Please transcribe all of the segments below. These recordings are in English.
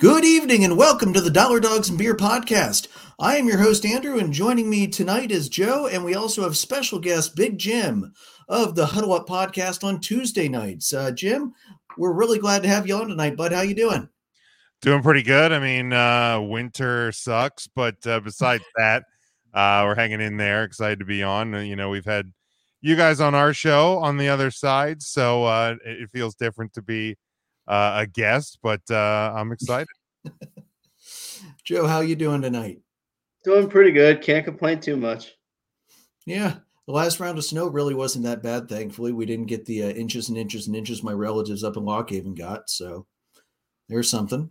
Good evening and welcome to the Dollar Dogs and Beer podcast. I am your host, Andrew, and joining me tonight is Joe, and we also have special guest Big Jim of the Huddle Up podcast on Tuesday nights. Uh, Jim, we're really glad to have you on tonight, bud. How you doing? Doing pretty good. I mean, uh, winter sucks, but uh, besides that, uh, we're hanging in there. Excited to be on. Uh, you know, we've had you guys on our show on the other side, so uh, it feels different to be uh, a guest, but uh, I'm excited. Joe, how you doing tonight? Doing pretty good. Can't complain too much. Yeah, the last round of snow really wasn't that bad. Thankfully, we didn't get the uh, inches and inches and inches my relatives up in Lock Haven got. So there's something.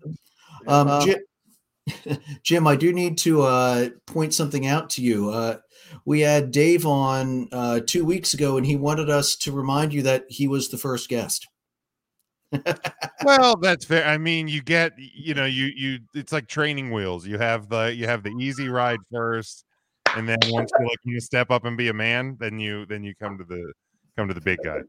Um, Jim, Jim, I do need to uh, point something out to you. Uh, we had Dave on uh, two weeks ago, and he wanted us to remind you that he was the first guest well, that's fair. I mean, you get, you know, you you it's like training wheels. You have the you have the easy ride first, and then once you're like you step up and be a man, then you then you come to the come to the big guy.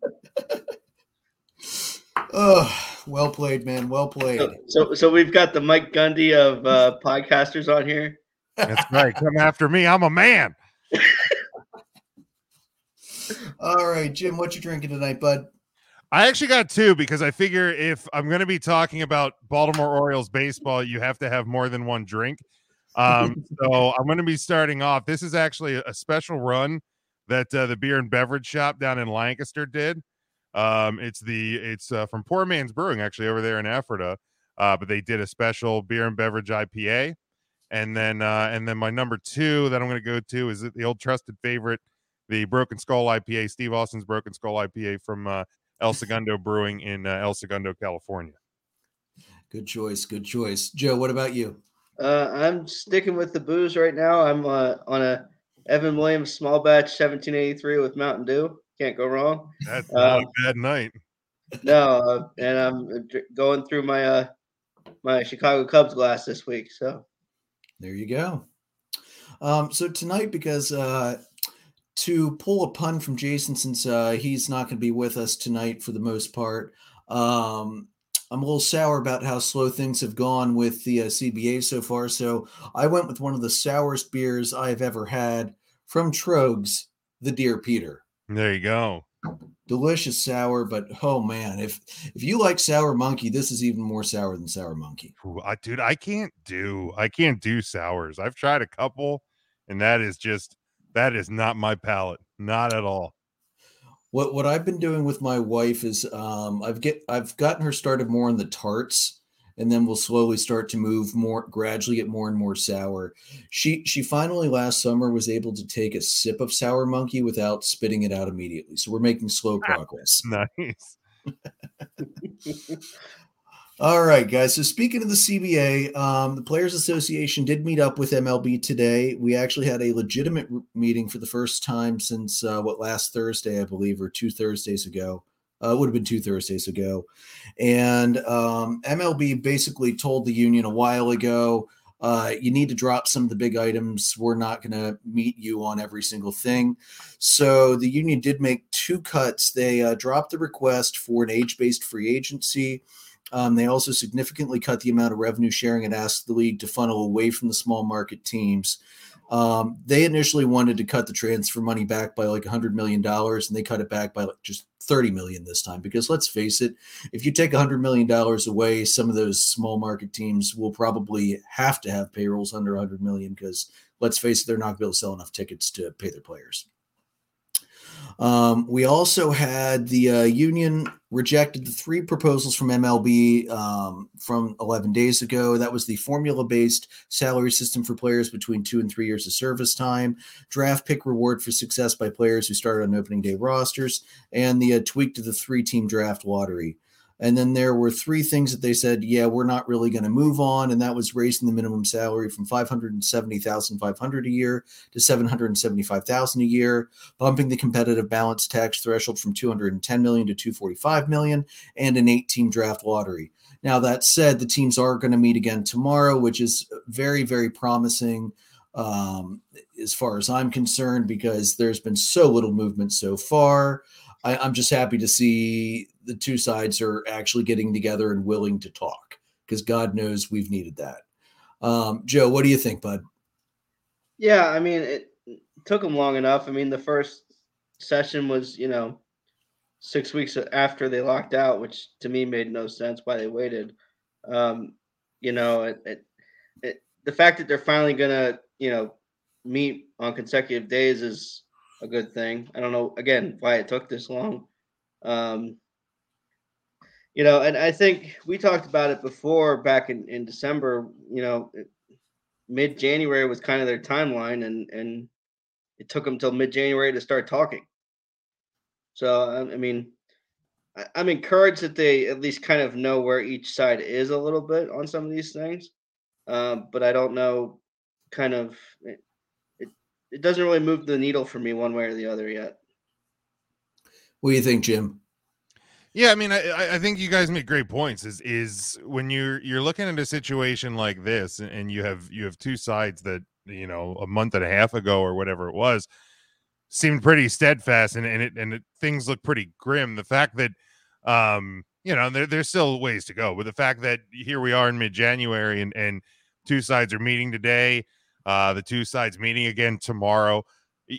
Oh, well played, man. Well played. So, so, so we've got the Mike Gundy of uh, podcasters on here. That's right. Come after me. I'm a man. All right, Jim. What you drinking tonight, bud? I actually got two because I figure if I'm going to be talking about Baltimore Orioles baseball, you have to have more than one drink. Um, so I'm going to be starting off. This is actually a special run that uh, the beer and beverage shop down in Lancaster did. Um, it's the it's uh, from Poor Man's Brewing actually over there in Ephrata, uh, but they did a special beer and beverage IPA, and then uh, and then my number two that I'm going to go to is the old trusted favorite, the Broken Skull IPA, Steve Austin's Broken Skull IPA from uh, El Segundo Brewing in uh, El Segundo, California. Good choice. Good choice. Joe, what about you? Uh, I'm sticking with the booze right now. I'm uh, on a Evan Williams small batch 1783 with Mountain Dew. Can't go wrong. That's not um, a bad night. No, uh, and I'm going through my uh, my Chicago Cubs glass this week. So there you go. Um, so tonight, because uh, to pull a pun from Jason, since uh, he's not going to be with us tonight for the most part, um, I'm a little sour about how slow things have gone with the uh, CBA so far. So I went with one of the sourest beers I've ever had from Troegs, the Dear Peter. There you go. Delicious sour, but oh man, if if you like sour monkey, this is even more sour than sour monkey. Ooh, I, dude, I can't do I can't do sours. I've tried a couple, and that is just that is not my palate, not at all. What what I've been doing with my wife is um, I've get I've gotten her started more on the tarts, and then we'll slowly start to move more gradually get more and more sour. She she finally last summer was able to take a sip of sour monkey without spitting it out immediately. So we're making slow progress. nice. All right, guys. So speaking of the CBA, um, the Players Association did meet up with MLB today. We actually had a legitimate meeting for the first time since uh, what last Thursday, I believe, or two Thursdays ago. Uh, it would have been two Thursdays ago, and um, MLB basically told the union a while ago, uh, you need to drop some of the big items. We're not going to meet you on every single thing. So the union did make two cuts. They uh, dropped the request for an age-based free agency um, they also significantly cut the amount of revenue sharing and asked the league to funnel away from the small market teams. Um, they initially wanted to cut the transfer money back by like $100 million, and they cut it back by like just 30 million this time. Because let's face it, if you take $100 million away, some of those small market teams will probably have to have payrolls under $100 million because let's face it, they're not going to be able to sell enough tickets to pay their players. Um, we also had the uh, union rejected the three proposals from MLB um, from 11 days ago. That was the formula based salary system for players between two and three years of service time, draft pick reward for success by players who started on opening day rosters, and the uh, tweak to the three team draft lottery. And then there were three things that they said, yeah, we're not really going to move on, and that was raising the minimum salary from five hundred and seventy thousand five hundred a year to seven hundred and seventy five thousand a year, bumping the competitive balance tax threshold from two hundred and ten million to two forty five million, and an eight team draft lottery. Now that said, the teams are going to meet again tomorrow, which is very very promising um, as far as I'm concerned because there's been so little movement so far. I, am just happy to see the two sides are actually getting together and willing to talk because God knows we've needed that. Um, Joe, what do you think, bud? Yeah, I mean, it took them long enough. I mean, the first session was, you know, six weeks after they locked out, which to me made no sense why they waited. Um, you know, it, it, it, the fact that they're finally gonna, you know, meet on consecutive days is a good thing. I don't know again why it took this long. Um, you know, and I think we talked about it before back in, in December, you know, mid January was kind of their timeline and, and it took them till mid January to start talking. So, I mean, I'm encouraged that they at least kind of know where each side is a little bit on some of these things. Um, but I don't know kind of it, it, it doesn't really move the needle for me one way or the other yet. What do you think, Jim? Yeah, I mean, I, I think you guys make great points. Is is when you're you're looking at a situation like this, and you have you have two sides that you know a month and a half ago or whatever it was seemed pretty steadfast, and and it and it, things look pretty grim. The fact that um you know there, there's still ways to go, but the fact that here we are in mid January and and two sides are meeting today, uh the two sides meeting again tomorrow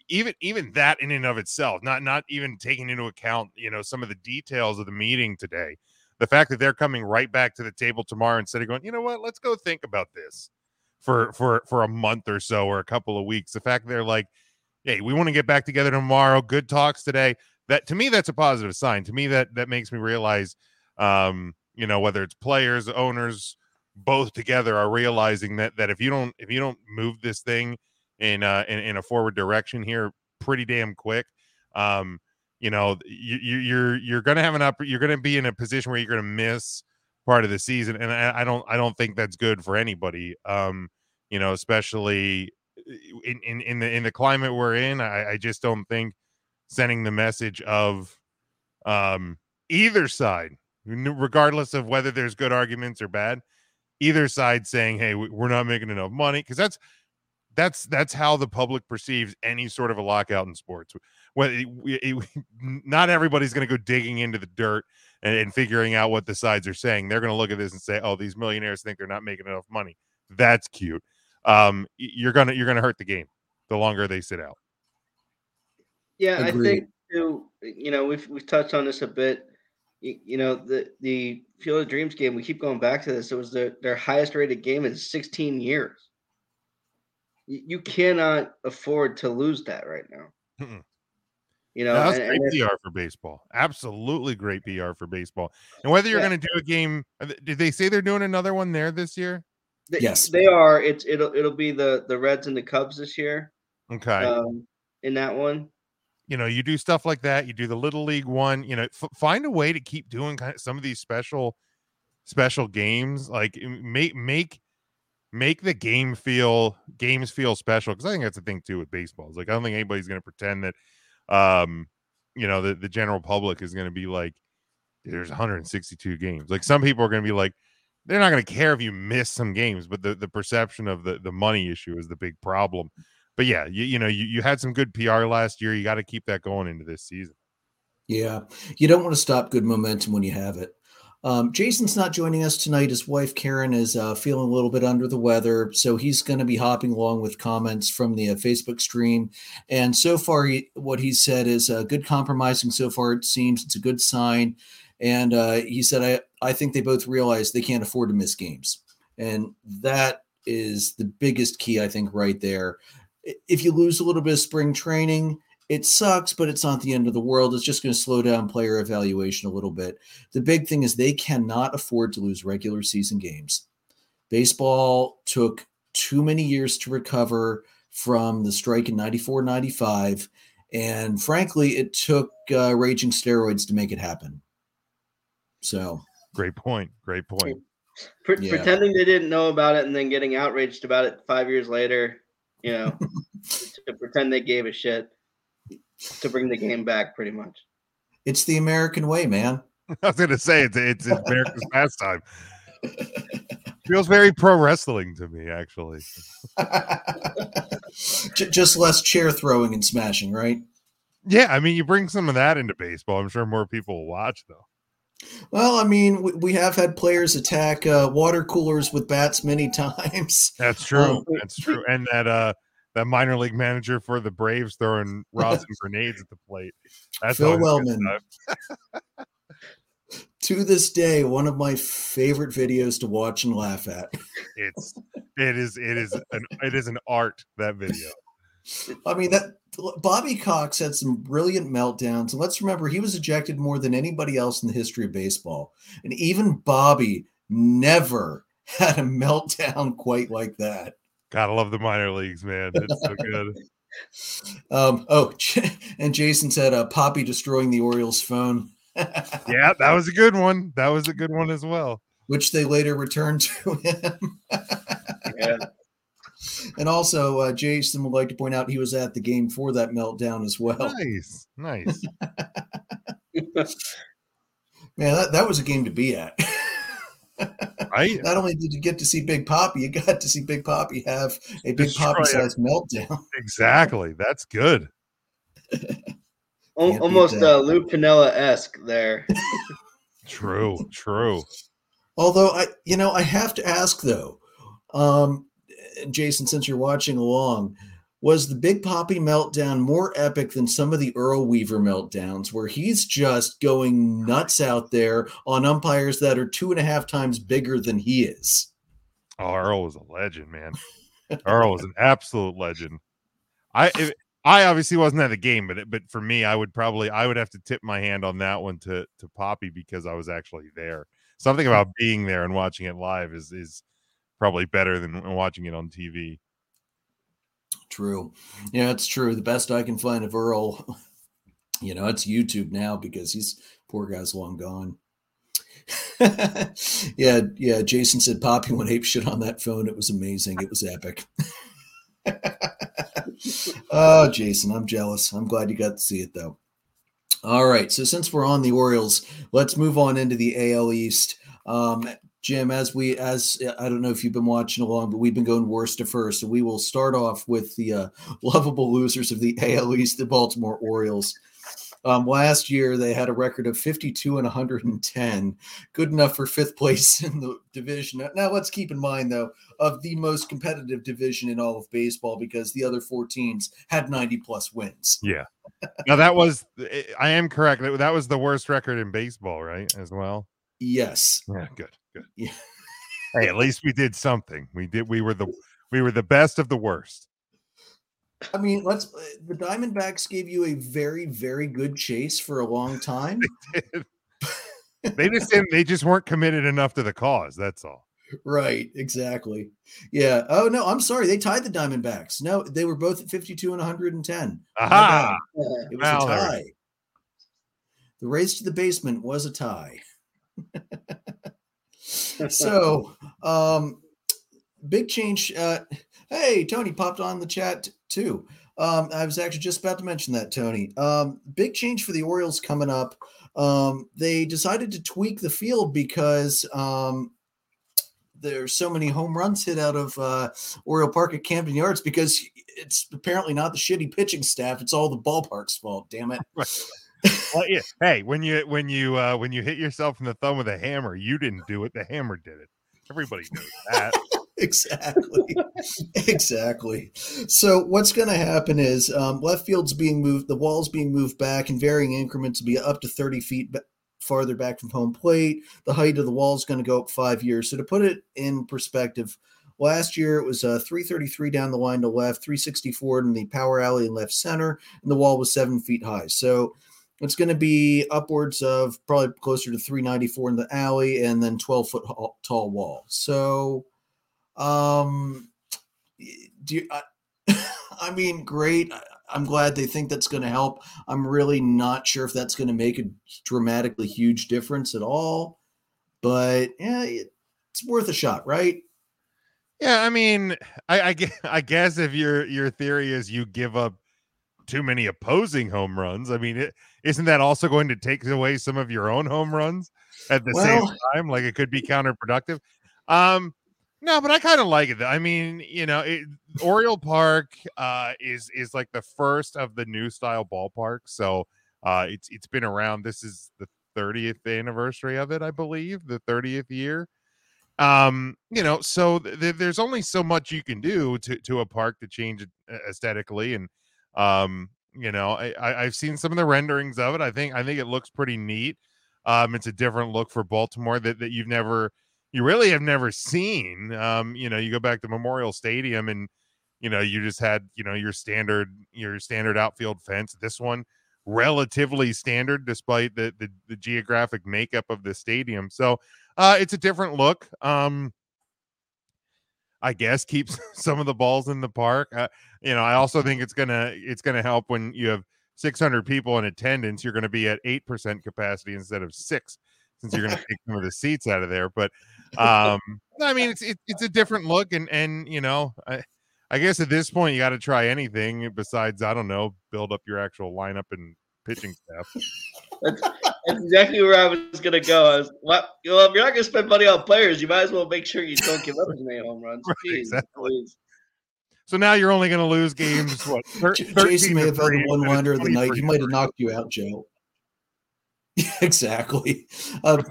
even even that in and of itself not not even taking into account you know some of the details of the meeting today. The fact that they're coming right back to the table tomorrow instead of going you know what? Let's go think about this for for for a month or so or a couple of weeks. The fact they're like hey we want to get back together tomorrow good talks today. That to me that's a positive sign. To me that that makes me realize um you know whether it's players owners both together are realizing that that if you don't if you don't move this thing in uh in, in a forward direction here pretty damn quick. Um, you know, you, you you're you're gonna have an up you're gonna be in a position where you're gonna miss part of the season, and I, I don't I don't think that's good for anybody. Um, you know, especially uh, in, in, in the in the climate we're in, I, I just don't think sending the message of um either side, regardless of whether there's good arguments or bad, either side saying, "Hey, we're not making enough money," because that's that's that's how the public perceives any sort of a lockout in sports. Well, it, it, not everybody's going to go digging into the dirt and, and, figuring out what the sides are saying. They're going to look at this and say, "Oh, these millionaires think they're not making enough money." That's cute. Um, you're gonna you're gonna hurt the game the longer they sit out. Yeah, Agreed. I think too. You know, we've we've touched on this a bit. You, you know, the the Field of Dreams game. We keep going back to this. It was the, their highest rated game in 16 years you cannot afford to lose that right now. Mm-mm. You know, that's and, great and PR for baseball. Absolutely great PR for baseball. And whether you're yeah. going to do a game, did they say they're doing another one there this year? They, yes, they are. It's it'll it'll be the the Reds and the Cubs this year. Okay. Um, in that one, you know, you do stuff like that. You do the little league one. You know, f- find a way to keep doing kind of some of these special special games. Like make make make the game feel games feel special because I think that's the thing too with baseball. It's like I don't think anybody's going to pretend that, um, you know, the the general public is going to be like, there's 162 games. Like some people are going to be like, they're not going to care if you miss some games, but the the perception of the the money issue is the big problem. But yeah, you you know you you had some good PR last year. You got to keep that going into this season. Yeah, you don't want to stop good momentum when you have it. Um, Jason's not joining us tonight. His wife Karen is uh, feeling a little bit under the weather, so he's going to be hopping along with comments from the uh, Facebook stream. And so far, he, what he said is uh, good compromising. So far, it seems it's a good sign. And uh, he said, I, I think they both realize they can't afford to miss games. And that is the biggest key, I think, right there. If you lose a little bit of spring training, it sucks, but it's not the end of the world. It's just going to slow down player evaluation a little bit. The big thing is they cannot afford to lose regular season games. Baseball took too many years to recover from the strike in 94 95. And frankly, it took uh, raging steroids to make it happen. So, great point. Great point. Pre- yeah. Pretending they didn't know about it and then getting outraged about it five years later, you know, to pretend they gave a shit to bring the game back, pretty much. It's the American way, man. I was gonna say it's it's America's pastime. Feels very pro wrestling to me, actually. Just less chair throwing and smashing, right? Yeah, I mean, you bring some of that into baseball. I'm sure more people will watch, though. Well, I mean, we, we have had players attack uh, water coolers with bats many times. That's true. Um, That's true. And that uh that minor league manager for the Braves throwing rosin grenades at the plate. That's Phil Wellman. to this day, one of my favorite videos to watch and laugh at. It's it is it is an it is an art that video. I mean that Bobby Cox had some brilliant meltdowns, and let's remember he was ejected more than anybody else in the history of baseball, and even Bobby never had a meltdown quite like that. Gotta love the minor leagues, man. It's so good. um, oh, and Jason said, uh, "Poppy destroying the Orioles' phone." yeah, that was a good one. That was a good one as well. Which they later returned to him. yeah. And also, uh, Jason would like to point out he was at the game for that meltdown as well. Nice, nice. Man, that, that was a game to be at. Right? Not only did you get to see Big Poppy, you got to see Big Poppy have a Big Poppy sized meltdown. Exactly. That's good. Almost uh, Lou Piniella esque there. true, true. Although I, you know, I have to ask though, um, Jason, since you're watching along, was the Big Poppy meltdown more epic than some of the Earl Weaver meltdowns, where he's just going nuts out there on umpires that are two and a half times bigger than he is? Oh, Earl was a legend, man. Earl was an absolute legend. I if, I obviously wasn't at the game, but but for me, I would probably I would have to tip my hand on that one to to Poppy because I was actually there. Something about being there and watching it live is is probably better than watching it on TV. True. Yeah, it's true. The best I can find of Earl, you know, it's YouTube now because he's poor guy's long gone. yeah, yeah. Jason said Poppy went ape shit on that phone. It was amazing. It was epic. oh, Jason, I'm jealous. I'm glad you got to see it though. All right. So since we're on the Orioles, let's move on into the AL East. Um, Jim, as we as I don't know if you've been watching along, but we've been going worst to first. So we will start off with the uh, lovable losers of the AL East, the Baltimore Orioles. Um, last year they had a record of 52 and 110, good enough for fifth place in the division. Now let's keep in mind though of the most competitive division in all of baseball because the other four teams had 90 plus wins. Yeah. now that was I am correct. That was the worst record in baseball, right? As well. Yes. Yeah. Good. Good. Yeah. hey, at least we did something. We did. We were the we were the best of the worst. I mean, let's. Uh, the Diamondbacks gave you a very, very good chase for a long time. they, they just didn't. They just weren't committed enough to the cause. That's all. Right. Exactly. Yeah. Oh no, I'm sorry. They tied the Diamondbacks. No, they were both at 52 and 110. Aha! It was a tie. The race to the basement was a tie. so, um, big change. Uh, hey, Tony popped on the chat too. Um, I was actually just about to mention that, Tony. Um, big change for the Orioles coming up. Um, they decided to tweak the field because um, there's so many home runs hit out of uh, Oriole Park at Camden Yards because it's apparently not the shitty pitching staff; it's all the ballpark's fault. Damn it! well, yeah. Hey, when you when you uh, when you hit yourself in the thumb with a hammer, you didn't do it. The hammer did it. Everybody knows that. exactly. exactly. So what's going to happen is um, left field's being moved, the wall's being moved back in varying increments to be up to 30 feet farther back from home plate. The height of the wall is going to go up five years. So to put it in perspective, last year it was uh, 333 down the line to left, 364 in the power alley and left center, and the wall was seven feet high. So it's going to be upwards of probably closer to 394 in the alley and then 12 foot tall wall. So, um, do you, I, I mean, great. I'm glad they think that's going to help. I'm really not sure if that's going to make a dramatically huge difference at all, but yeah, it's worth a shot, right? Yeah, I mean, I, I, guess if your your theory is you give up too many opposing home runs. I mean, is isn't that also going to take away some of your own home runs at the well, same time? Like it could be counterproductive. Um, no, but I kind of like it. I mean, you know, it, Oriole Park uh, is is like the first of the new style ballpark. So uh, it's it's been around. This is the 30th anniversary of it, I believe, the 30th year. Um, you know, so th- there's only so much you can do to to a park to change it aesthetically, and um, you know, I, I I've seen some of the renderings of it. I think I think it looks pretty neat. Um, it's a different look for Baltimore that that you've never, you really have never seen. Um, you know, you go back to Memorial Stadium and you know you just had you know your standard your standard outfield fence. This one relatively standard despite the, the, the geographic makeup of the stadium. So uh, it's a different look. Um, I guess keeps some of the balls in the park. Uh, you know, I also think it's gonna it's gonna help when you have 600 people in attendance. You're going to be at eight percent capacity instead of six, since you're going to take some of the seats out of there. But um, I mean, it's it, it's a different look, and and you know, I, I guess at this point you got to try anything besides I don't know, build up your actual lineup and pitching staff. that's, that's, exactly where I was going to go. I was, well, you know, if you're not going to spend money on players, you might as well make sure you don't give up as many home runs. Right, Jeez, exactly. So now you're only going to lose games. What? Thir- Jason may have had one liner of the night. He might have knocked you out, Joe. exactly. Uh,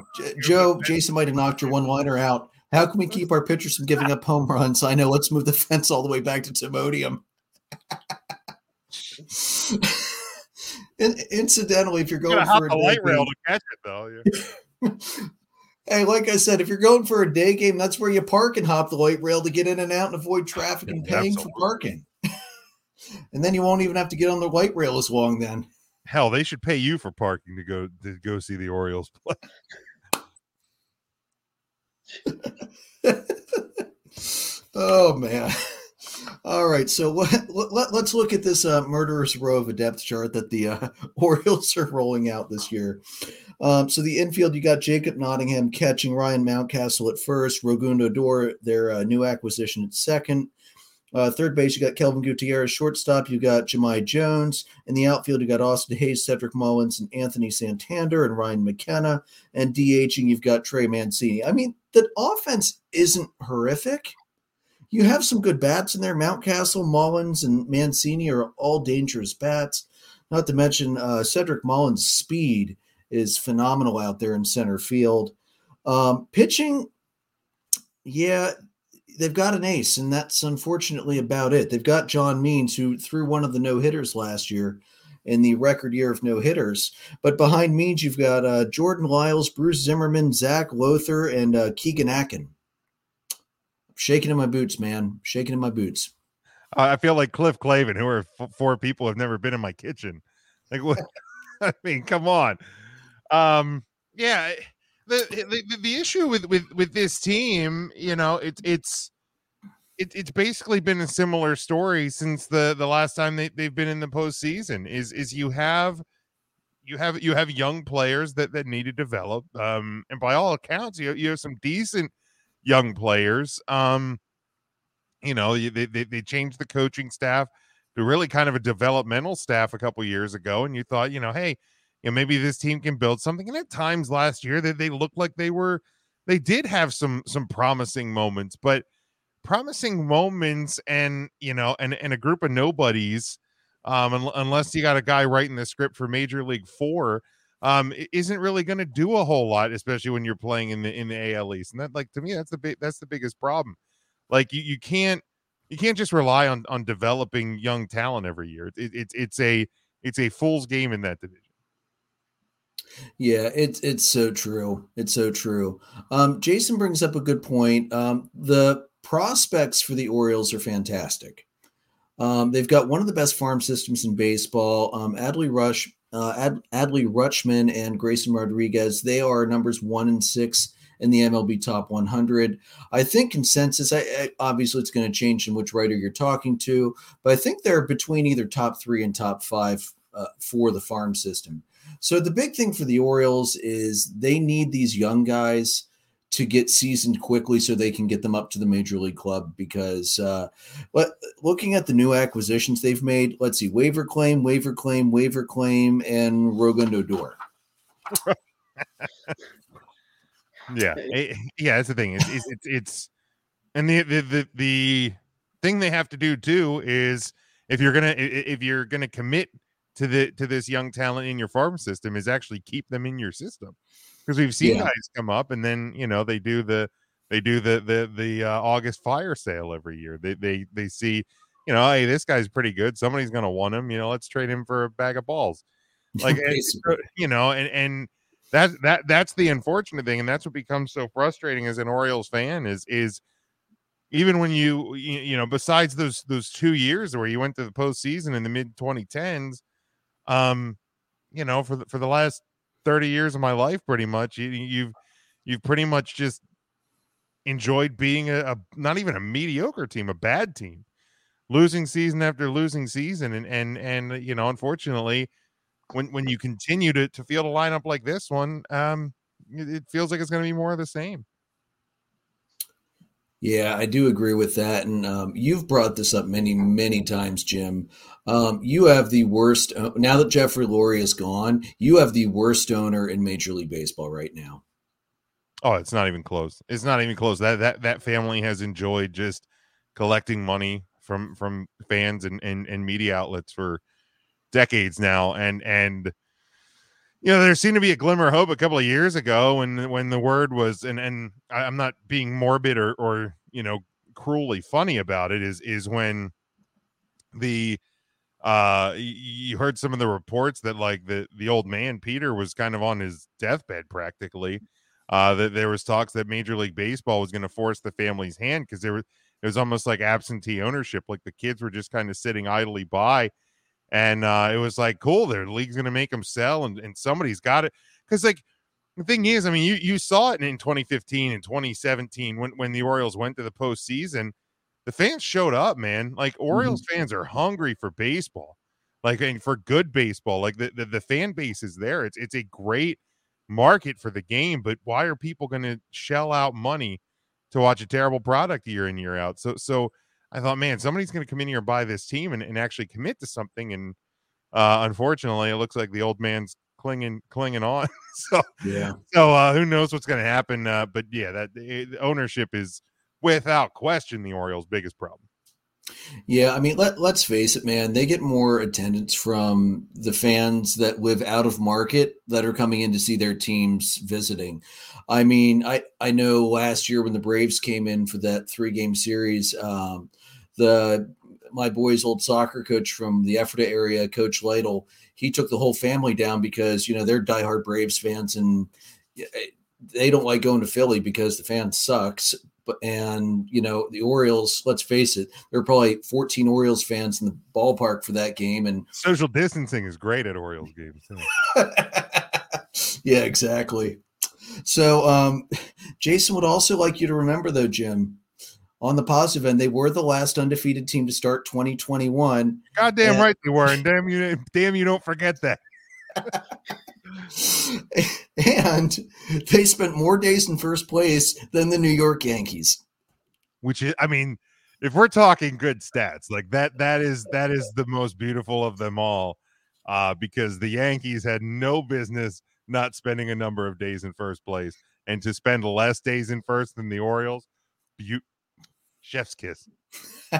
Joe, Jason might have knocked your one liner out. How can we keep our pitchers from giving up home runs? I know. Let's move the fence all the way back to Timonium. And incidentally, if you're going for a light rail to catch it, though. Yeah. hey, like I said, if you're going for a day game, that's where you park and hop the light rail to get in and out and avoid traffic and paying Absolutely. for parking. and then you won't even have to get on the light rail as long. Then, hell, they should pay you for parking to go to go see the Orioles play. oh man. All right, so let, let, us look at this uh, murderous row of a depth chart that the uh, Orioles are rolling out this year. Um, so the infield, you got Jacob Nottingham catching Ryan Mountcastle at first, Rougned Odor, their uh, new acquisition at second. Uh, third base, you got Kelvin Gutierrez. Shortstop, you got Jahmai Jones. In the outfield, you got Austin Hays, Cedric Mullins, and Anthony Santander, and Ryan McKenna. And DHing, you've got Trey Mancini. I mean, the offense isn't horrific you have some good bats in there. Mountcastle, Mullins, and Mancini are all dangerous bats. Not to mention uh, Cedric Mullins' speed is phenomenal out there in center field. Um, pitching, yeah, they've got an ace, and that's unfortunately about it. They've got John Means, who threw one of the no hitters last year in the record year of no hitters. But behind Means, you've got uh, Jordan Lyles, Bruce Zimmermann, Zach Lowther, and uh, Keegan Akin shaking in my boots, man. Shaking in my boots. I feel like Cliff Clavin, who are f- four people have never been in my kitchen. Like what? I mean, come on. Um, yeah. The, the the issue with with with this team, you know, it's it's it's basically been a similar story since the the last time they, they've been in the postseason. Is is you have you have you have young players that that need to develop, um, and by all accounts, you you have some decent young players. Um, you know, they, they, they changed the coaching staff to really kind of a developmental staff a couple years ago. And you thought, you know, hey, you know, maybe this team can build something. And at times last year that they, they looked like they were, they did have some, some promising moments, but promising moments and, you know, and, and a group of nobodies, um, unless you got a guy writing the script for Major League Four, um, isn't really going to do a whole lot, especially when you're playing in the in the AL East. And that, like to me, that's the big that's the biggest problem. Like you, you can't you can't just rely on on developing young talent every year. It, it, it's a it's a fool's game in that division. Yeah, it's it's so true. It's so true. Um, Jason brings up a good point. Um, the prospects for the Orioles are fantastic. Um, they've got one of the best farm systems in baseball. Um, Adley Rush uh, Ad- Adley Rutschman and Grayson Rodriguez. They are numbers one and six in the MLB Top 100. I think consensus. I, I, obviously, it's going to change in which writer you're talking to, but I think they're between either top three and top five uh, for the farm system. So the big thing for the Orioles is they need these young guys to get seasoned quickly so they can get them up to the major league club because uh, but looking at the new acquisitions they've made let's see waiver claim waiver claim waiver claim and Rougned Odor. Yeah yeah that's the thing it's it's, it's, it's and the, the the the thing they have to do too is if you're gonna if you're gonna commit to the to this young talent in your farm system is actually keep them in your system because we've seen Yeah. guys come up and then you know they do the they do the the the uh, August fire sale every year. They they they see you know hey this guy's pretty good. Somebody's gonna want him. You know let's trade him for a bag of balls. Like you know and and that that that's the unfortunate thing and that's what becomes so frustrating as an Orioles fan is is even when you you, you know besides those those two years where you went to the postseason in the mid 2010s um you know for the, for the last 30 years of my life pretty much you, you've you've pretty much just enjoyed being a, a not even a mediocre team a bad team. Losing season after losing season and and and you know unfortunately when when you continue to to field a lineup like this one um it, it feels like it's going to be more of the same Yeah, I do agree with that. And um, you've brought this up many, many times, Jim. Um, you have the worst, uh, now that Jeffrey Loria is gone, you have the worst owner in Major League Baseball right now. Oh, it's not even close. It's not even close. That that that family has enjoyed just collecting money from from fans and and, and media outlets for decades now, and and you know there seemed to be a glimmer of hope a couple of years ago when when the word was and and I'm not being morbid or or you know cruelly funny about it is is when the uh you heard some of the reports that like the the old man Peter was kind of on his deathbed practically uh that there was talks that major league baseball was going to force the family's hand because there was it was almost like absentee ownership like the kids were just kind of sitting idly by and uh it was like cool their league's going to make them sell and, and somebody's got it. Because like the thing is i mean you you saw it in 2015 and 2017 when when the orioles went to the postseason. The fans showed up man. Like orioles fans are hungry for baseball like and for good baseball. Like the, the the fan base is there. It's it's a great market for the game but why are people going to shell out money to watch a terrible product year in year out? So so i thought man somebody's going to come in here and buy this team and, and actually commit to something and uh unfortunately it looks like the old man's clinging clinging on so Yeah. so uh who knows what's going to happen uh but yeah that eh, ownership is without question the orioles biggest problem Yeah, I mean, let let's face it, man. They get more attendance from the fans that live out of market that are coming in to see their teams visiting. I mean, I I know last year when the Braves came in for that three game series, um, the my boy's old soccer coach from the Ephrata area, Coach Lytle, he took the whole family down because you know they're diehard Braves fans and eh, they don't like going to Philly because the fan sucks. But and you know the Orioles, let's face it, there were probably 14 Orioles fans in the ballpark for that game, and social distancing is great at orioles games yeah, exactly. So, um, Jason would also like you to remember, though, Jim, on the positive end, they were the last undefeated team to start 2021. goddamn Yeah. right they were and damn you damn you don't forget that and they spent more days in first place than the New York Yankees. which is i mean if we're talking good stats like that that is that is the most beautiful of them all uh because the yankees had no business not spending a number of days in first place and to spend less days in first than the orioles you chef's kiss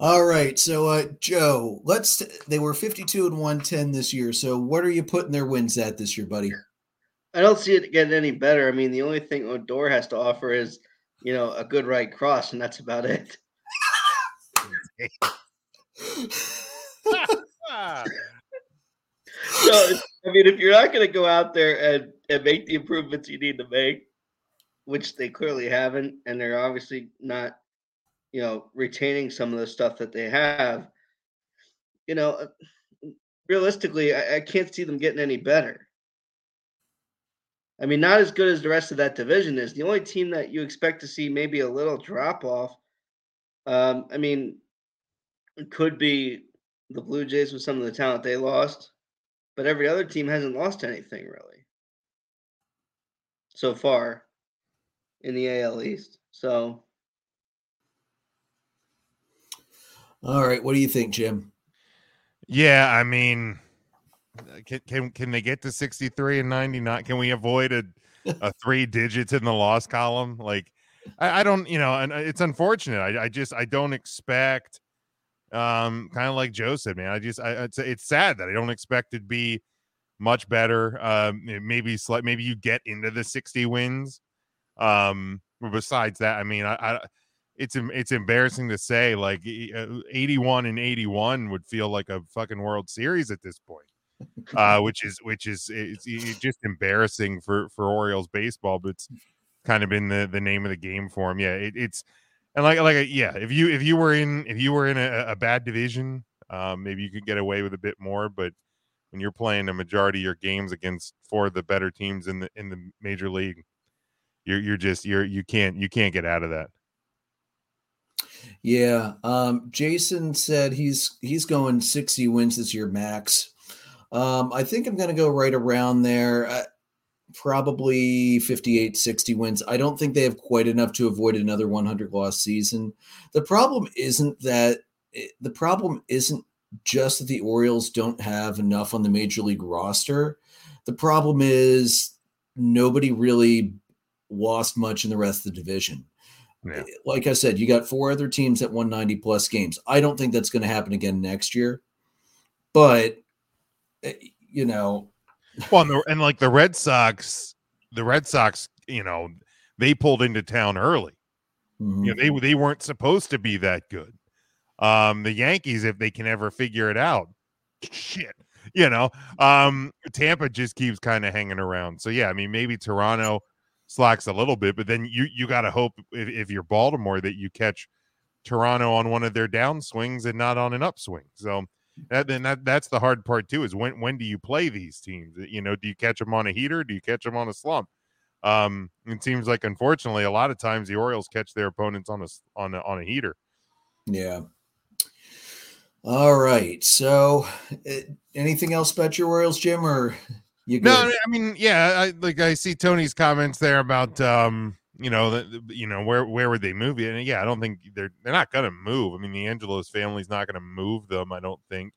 All right, so uh, Joe, let's. They were 52 and 110 this year. So, what are you putting their wins at this year, buddy? I don't see it getting any better. I mean, the only thing Odor has to offer is, you know, a good right cross, and that's about it. So, I mean, if you're not going to go out there and, and make the improvements you need to make, which they clearly haven't, and they're obviously not, you know, retaining some of the stuff that they have, you know, uh, realistically, I, I can't see them getting any better. I mean, not as good as the rest of that division is. The only team that you expect to see maybe a little drop off, um, I mean, could be the Blue Jays with some of the talent they lost, but every other team hasn't lost anything really so far in the AL East. So All right, what do you think, Jim? yeah i mean can, can can they get to 63 and 99 can we avoid a, a three digits in the loss column like I, I don't you know and uh, it's unfortunate I, I just i don't expect Um, kind of like Joe said, man. I just, I, it's, it's sad that I don't expect it to be much better. Um, maybe slight, maybe you get into the 60 wins. Um, besides that, I mean, I, I it's it's embarrassing to say like uh, 81 and 81 would feel like a fucking World Series at this point. Uh, which is which is it's, it's just embarrassing for for Orioles baseball, but it's kind of been the the name of the game for them. Yeah, it, it's and like like yeah, if you if you were in if you were in a, a bad division, um, maybe you could get away with a bit more, but when you're playing a majority of your games against four of the better teams in the in the major league, you're you're just you're you can't you can't get out of that. Yeah, um, Jason said he's he's going 60 wins this year max. Um, I think I'm going to go right around there. Uh, probably 58 60 wins. I don't think they have quite enough to avoid another 100 loss season. The problem isn't that eh, the problem isn't just that the Orioles don't have enough on the major league roster. The problem is nobody really lost much in the rest of the division. Yeah. Eh, like I said, you got four other teams at 190 plus games. I don't think that's going to happen again next year. But eh, you know, well, and, the, and like the Red Sox, the Red Sox, you know, they pulled into town early. Mm-hmm. You know, they they weren't supposed to be that good. Um, the Yankees, if they can ever figure it out, shit, you know, um, Tampa just keeps kind of hanging around. So yeah, I mean, maybe Toronto slacks a little bit, but then you you got to hope if, if you're Baltimore that you catch Toronto on one of their downswings and not on an upswing. So that then that that's the hard part too is when when do you play these teams? You know, do you catch them on a heater? Do you catch them on a slump? Um, it seems like unfortunately a lot of times the Orioles catch their opponents on a on a, on a heater. Yeah. All right. So, uh, anything else about your Orioles, Jim, or you? Good? No, I mean, yeah, I like I see Tony's comments there about um you know, the, you know where where would they move? it? And yeah, I don't think they're they're not going to move. I mean, the Angelos family's not going to move them. I don't think.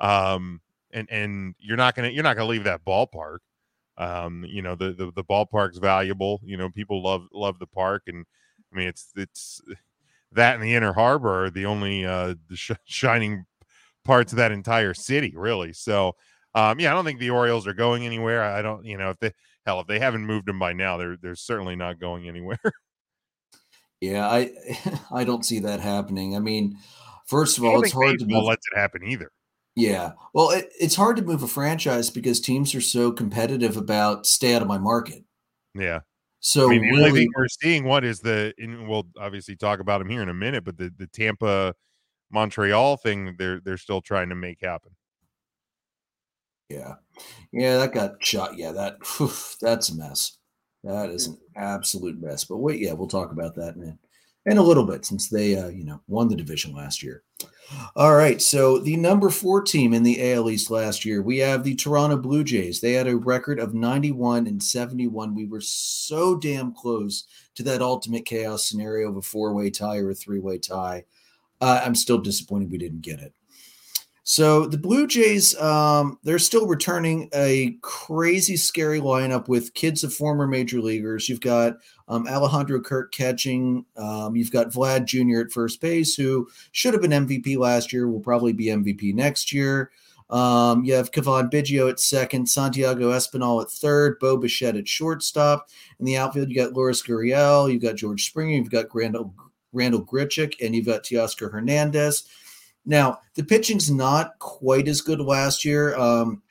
Um, and and you're not gonna you're not gonna leave that ballpark. Um, you know, the, the the ballpark's valuable. You know, people love love the park, and I mean, it's it's that and the Inner Harbor are the only uh the sh- shining parts of that entire city, really. So, um, yeah, I don't think the Orioles are going anywhere. I don't, you know, if they hell, if they haven't moved him by now, they're they're certainly not going anywhere. yeah, I I don't see that happening. I mean, first of all, it's hard to move. lets it happen either. Yeah, well, it, it's hard to move a franchise because teams are so competitive about stay out of my market. Yeah. So I mean, the really, only thing we're seeing what is the and we'll obviously talk about him here in a minute, but the the Tampa Montreal thing they're they're still trying to make happen. Yeah. Yeah, that got shot. Yeah, that whew, that's a mess. That is an absolute mess. But wait, yeah, we'll talk about that in, in a little bit since they uh, you know, won the division last year. All right, so the number 4 team in the AL East last year, we have the Toronto Blue Jays. They had a record of 91 and 71. We were so damn close to that ultimate chaos scenario of a four-way tie or a three-way tie. Uh, I'm still disappointed we didn't get it. So the Blue Jays, um, they're still returning a crazy, scary lineup with kids of former major leaguers. You've got um, Alejandro Kirk catching. Um, you've got Vlad Jr. at first base, who should have been MVP last year, will probably be MVP next year. Um, you have Cavan Biggio at second, Santiago Espinal at third, Bo Bichette at shortstop. In the outfield, you got Lourdes Gurriel, you've got George Springer, you've got Randall, Randal Grichuk, and you've got Teoscar Hernandez. Now, the pitching's not quite as good last year. Um,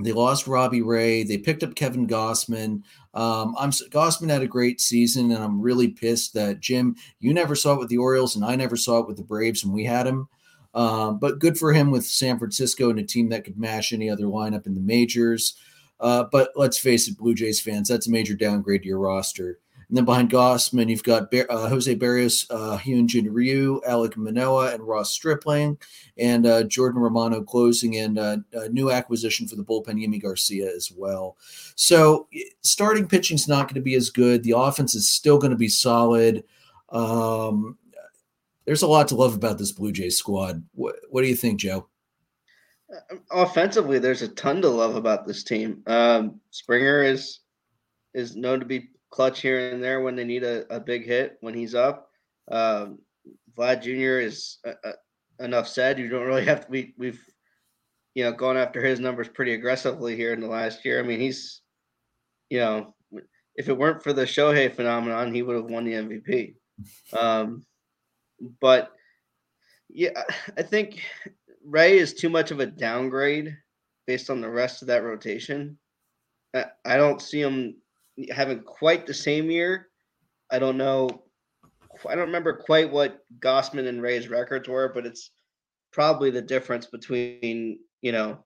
they lost Robbie Ray. They picked up Kevin Gausman. Um, I'm Gausman had a great season, and I'm really pissed that Jim, you never saw it with the Orioles, and I never saw it with the Braves, and we had him. Um, but good for him with San Francisco and a team that could mash any other lineup in the majors. Uh, but let's face it, Blue Jays fans, that's a major downgrade to your roster. And then behind Gausman, you've got uh, Jose Berrios, uh, Hyunjin Ryu, Alek Manoah, and Ross Stripling, and uh, Jordan Romano closing, and uh, a new acquisition for the bullpen, Yimi Garcia, as well. So starting pitching is not going to be as good. The offense is still going to be solid. Um, there's a lot to love about this Blue Jays squad. What, what do you think, Joe? Uh, offensively, there's a ton to love about this team. Um, Springer is is known to be clutch here and there when they need a, a big hit when he's up. Um, Vlad Jr. is a, a, enough said. You don't really have to. We we've you know gone after his numbers pretty aggressively here in the last year. I mean, he's you know if it weren't for the Shohei phenomenon, he would have won the MVP. Um, but yeah, I think Ray is too much of a downgrade based on the rest of that rotation. I don't see him having quite the same year. I don't know. I don't remember quite what Gausman and Ray's records were, but it's probably the difference between you know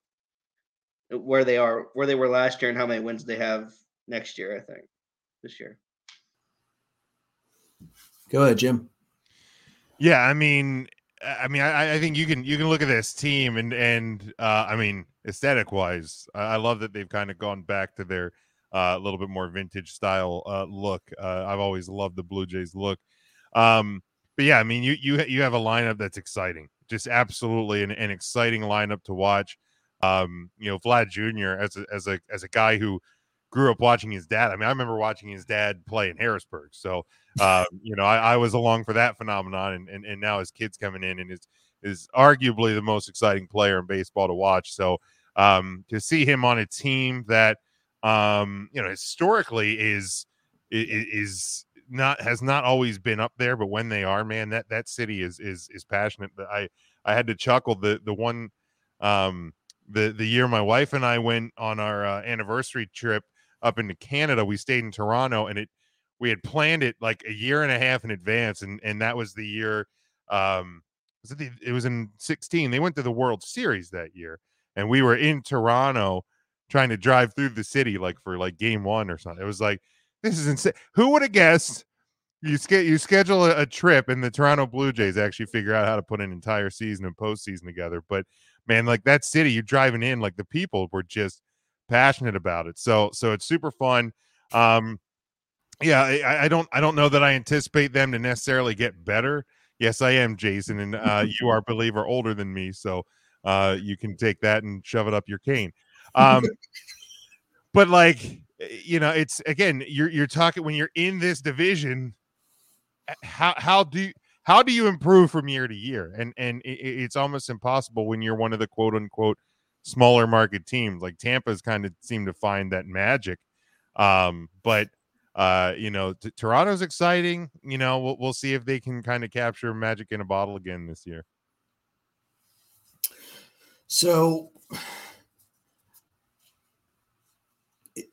where they are, where they were last year, and how many wins they have next year. I think this year. Go ahead, Jim. Yeah, I mean, I mean, I, I think you can you can look at this team and and uh, I mean, aesthetic wise, I love that they've kind of gone back to their a uh, little bit more vintage style uh, look. Uh, I've always loved the Blue Jays look. Um, but yeah, I mean, you you you have a lineup that's exciting, just absolutely an, an exciting lineup to watch. Um, you know, Vlad Jr. as a as a as a guy who grew up watching his dad. I mean, I remember watching his dad play in Harrisburg. So, uh, you know, I, I, was along for that phenomenon, and, and and now his kid's coming in and is is arguably the most exciting player in baseball to watch. So, um, to see him on a team that, um, you know, historically is is not has not always been up there, but when they are, man, that that city is is is passionate. But I I had to chuckle the the one um the the year my wife and I went on our uh, anniversary trip up into Canada. We stayed in Toronto, and it we had planned it like a year and a half in advance, and and that was the year. Um, was it, the, it was in 16. They went to the World Series that year, and we were in Toronto trying to drive through the city like for like game one or something. It was like this is insane. Who would have guessed? You ske- you schedule a, a, trip, and the Toronto Blue Jays actually figure out how to put an entire season and postseason together. But man, like that city, you're driving in, like the people were just passionate about it. So so it's super fun. Um, yeah, I, I don't I don't know that I anticipate them to necessarily get better. Yes, I am Jason, and uh, you are believer older than me, so uh, you can take that and shove it up your cane. Um, but like you know, it's again, you're you're talking when you're in this division. How how do how do you improve from year to year? And and it, it's almost impossible when you're one of the quote unquote smaller market teams. Like Tampa's kind of seemed to find that magic. Um, but uh, you know, t- Toronto's exciting. You know, we'll, we'll see if they can kind of capture magic in a bottle again this year. So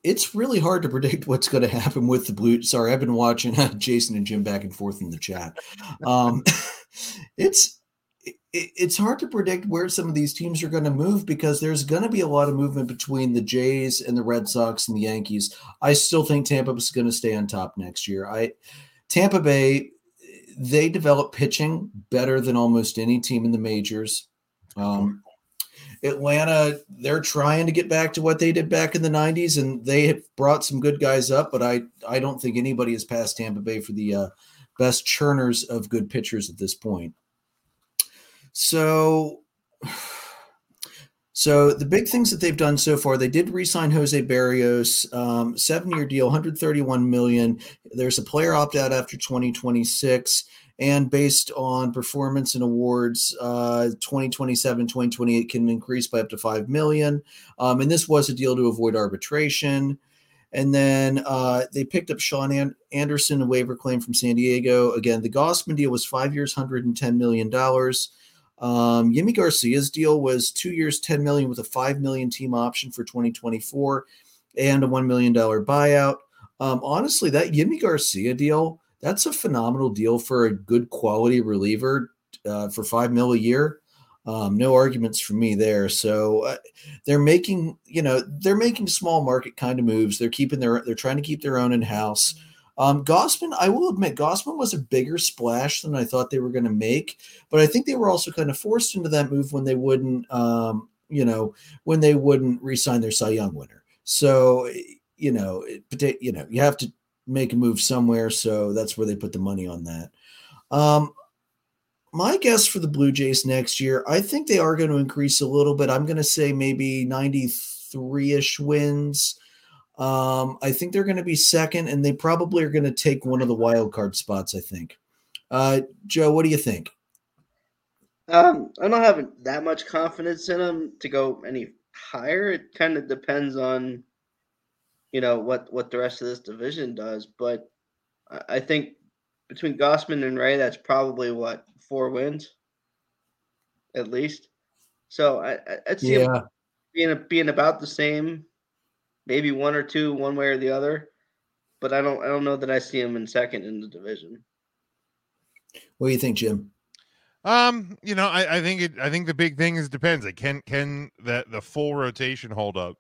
it's really hard to predict what's going to happen with the blue. Sorry, I've been watching Jason and Jim back and forth in the chat. Um, it's it's hard to predict where some of these teams are going to move because there's going to be a lot of movement between the Jays and the Red Sox and the Yankees. I still think Tampa is going to stay on top next year. I Tampa Bay they develop pitching better than almost any team in the majors. Um, Atlanta, they're trying to get back to what they did back in the 90s, and they have brought some good guys up, but I, I don't think anybody has passed Tampa Bay for the uh, best churners of good pitchers at this point. So, so the big things that they've done so far, they did re-sign Jose Berrios, um, seven-year deal, 131 million. There's a player opt-out after 2026, and based on performance and awards, uh, 2027, 2028 can increase by up to five million. Um, and this was a deal to avoid arbitration. And then uh, they picked up Shaun Anderson, a waiver claim from San Diego. Again, the Gausman deal was five years, $110 million. Um, Yimi Garcia's deal was two years, 10 million with a 5 million team option for 2024 and a $1 million buyout. Um, honestly, that Yimi Garcia deal, that's a phenomenal deal for a good quality reliever uh, for 5 mil a year. Um, no arguments for me there. So uh, they're making, you know, they're making small market kind of moves. They're keeping their, they're trying to keep their own in house. Um, Gausman, I will admit, Gausman was a bigger splash than I thought they were going to make, but I think they were also kind of forced into that move when they wouldn't, um, you know, when they wouldn't re-sign their Cy Young winner. So, you know, it, you know, you have to make a move somewhere, so that's where they put the money on that. Um, my guess for the Blue Jays next year, I think they are going to increase a little bit. I'm going to say maybe 93 ish wins. Um, I think they're going to be second, and they probably are going to take one of the wild card spots. I think. Uh, Joe, what do you think? Um, I don't have that much confidence in them to go any higher. It kind of depends on, you know, what what the rest of this division does. But I think between Gausman and Ray, that's probably what four wins, at least. So I I see yeah. being being about the same, maybe one or two, one way or the other. But I don't I don't know that I see him in second in the division. What do you think, Jim? Um, you know, I, I think it. I think the big thing is depends. Like, can can that the full rotation hold up,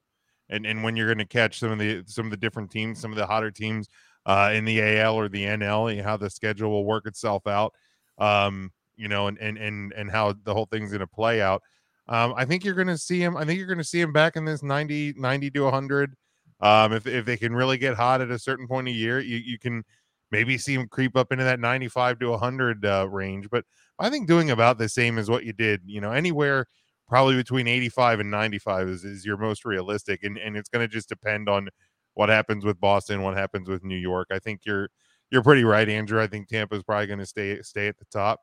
and and when you're going to catch some of the some of the different teams, some of the hotter teams uh, in the AL or the NL, how the schedule will work itself out. Um, you know, and and and and how the whole thing's going to play out. Um, I think you're going to see him. I think you're going to see him back in this 90, 90 to 100. Um, if if they can really get hot at a certain point of year, you you can maybe see him creep up into that 95 to 100 uh, range. But I think doing about the same as what you did, you know, anywhere probably between 85 and 95 is, is your most realistic. And, and it's going to just depend on what happens with Boston, what happens with New York. I think you're, you're pretty right, Andrew. I think Tampa is probably going to stay, stay at the top.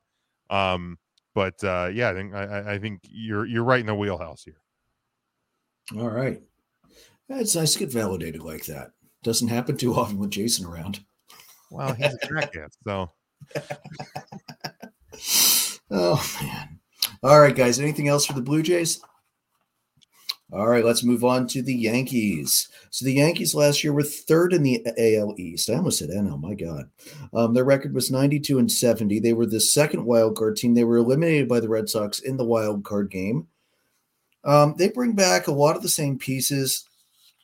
Um, but uh, yeah, I think, I, I think you're, you're right in the wheelhouse here. All right. It's nice to get validated like that. Doesn't happen too often with Jason around. Well, he's a crackhead, so. oh man! All right, guys. Anything else for the Blue Jays? All right, let's move on to the Yankees. So the Yankees last year were third in the AL East. I almost said NL. My God, um, their record was 92 and 70. They were the second wild card team. They were eliminated by the Red Sox in the wild card game. Um, they bring back a lot of the same pieces.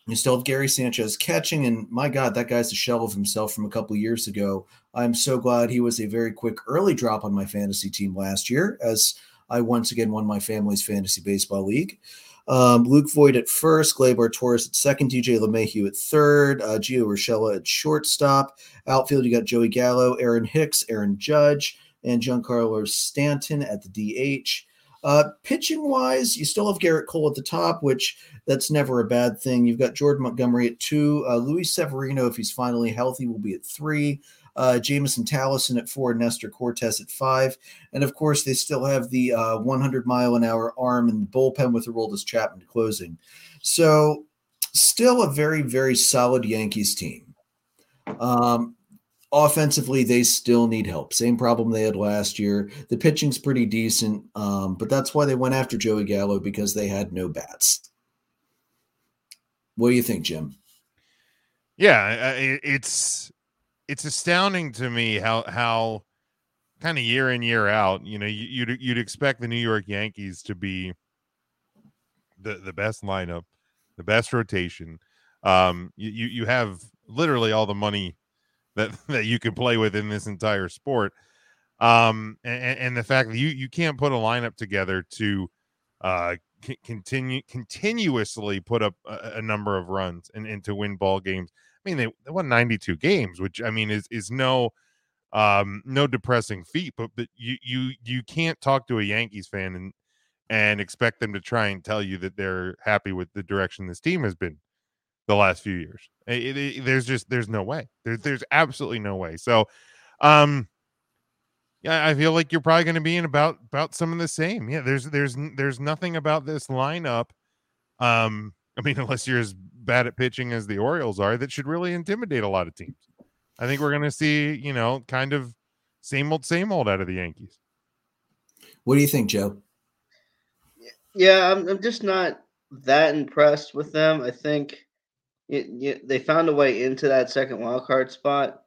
You still have Gary Sanchez catching, and my God, that guy's a shell of himself from a couple years ago. I'm so glad he was a very quick early drop on my fantasy team last year, as I once again won my family's fantasy baseball league. Um, Luke Voit at first, Gleyber Torres at second, DJ LeMahieu at third, uh, Gio Urshela at shortstop. Outfield, you got Joey Gallo, Aaron Hicks, Aaron Judge, and Giancarlo Stanton at the DH. Uh, pitching wise, you still have Gerrit Cole at the top, which that's never a bad thing. You've got Jordan Montgomery at two. Uh, Luis Severino, if he's finally healthy, will be at three. Uh, Jameson Taillon at four, Nestor Cortes at five. And of course, they still have the uh, 100 mile an hour arm and the bullpen with Aroldis Chapman closing. So, still a very, very solid Yankees team. Um, offensively, they still need help. Same problem they had last year. The pitching's pretty decent, um, but that's why they went after Joey Gallo because they had no bats. What do you think, Jim? Yeah, it's it's astounding to me how how kind of year in year out, you know, you'd you'd expect the New York Yankees to be the the best lineup, the best rotation. Um, you you have literally all the money that that you can play with in this entire sport. Um, and, and the fact that you you can't put a lineup together to uh c- continue continuously put up a, a, number of runs and, and to win ball games. I mean, they, they won 92 games, which I mean is is no um no depressing feat, but but you you you can't talk to a Yankees fan and and expect them to try and tell you that they're happy with the direction this team has been the last few years. It, it, there's just there's no way. There's there's absolutely no way. So, um, yeah, I feel like you're probably going to be in about about some of the same. Yeah, there's there's there's nothing about this lineup. Um, I mean, unless you're as bad at pitching as the Orioles are, that should really intimidate a lot of teams. I think we're going to see, you know, kind of same old, same old out of the Yankees. What do you think, Joe? Yeah, I'm, I'm just not that impressed with them. I think it, it, they found a way into that second wild card spot.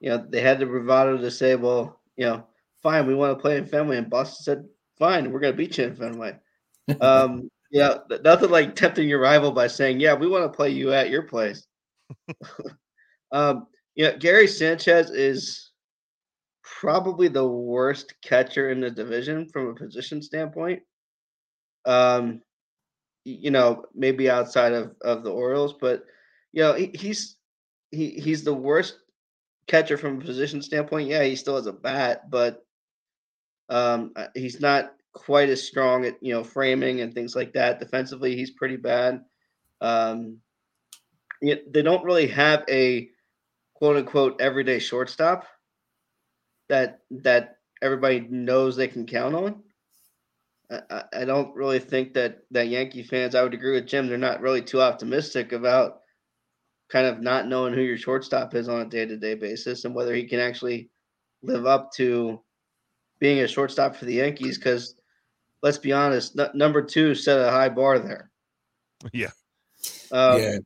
You know, they had the bravado to say, well, you know, fine, we want to play in Fenway. And Boston said, fine, we're going to beat you in Fenway. um, yeah, nothing like tempting your rival by saying, yeah, we want to play you at your place. um, yeah, Gary Sanchez is probably the worst catcher in the division from a position standpoint. Um, you know, maybe outside of, of the Orioles, but – you know, he, he's he he's the worst catcher from a position standpoint. Yeah, he still has a bat, but um, uh, he's not quite as strong at you know framing and things like that. Defensively, he's pretty bad. Um, they don't really have a quote unquote everyday shortstop that that everybody knows they can count on. I, I don't really think that that Yankee fans. I would agree with Jim. They're not really too optimistic about kind of not knowing who your shortstop is on a day to day basis and whether he can actually live up to being a shortstop for the Yankees. Because let's be honest, n- number two set a high bar there. Yeah. Um, yeah.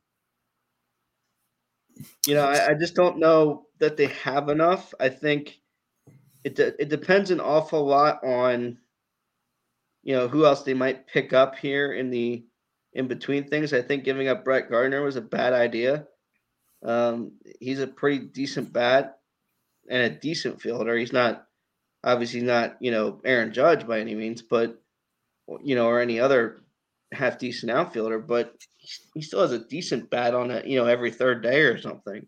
You know, I, I, just don't know that they have enough. I think it de- it depends an awful lot on you know who else they might pick up here in the in between things. I think giving up Brett Gardner was a bad idea. Um, he's a pretty decent bat and a decent fielder. He's not obviously not you know Aaron Judge by any means, but you know or any other half decent outfielder. But he still has a decent bat on it, you know, every third day or something.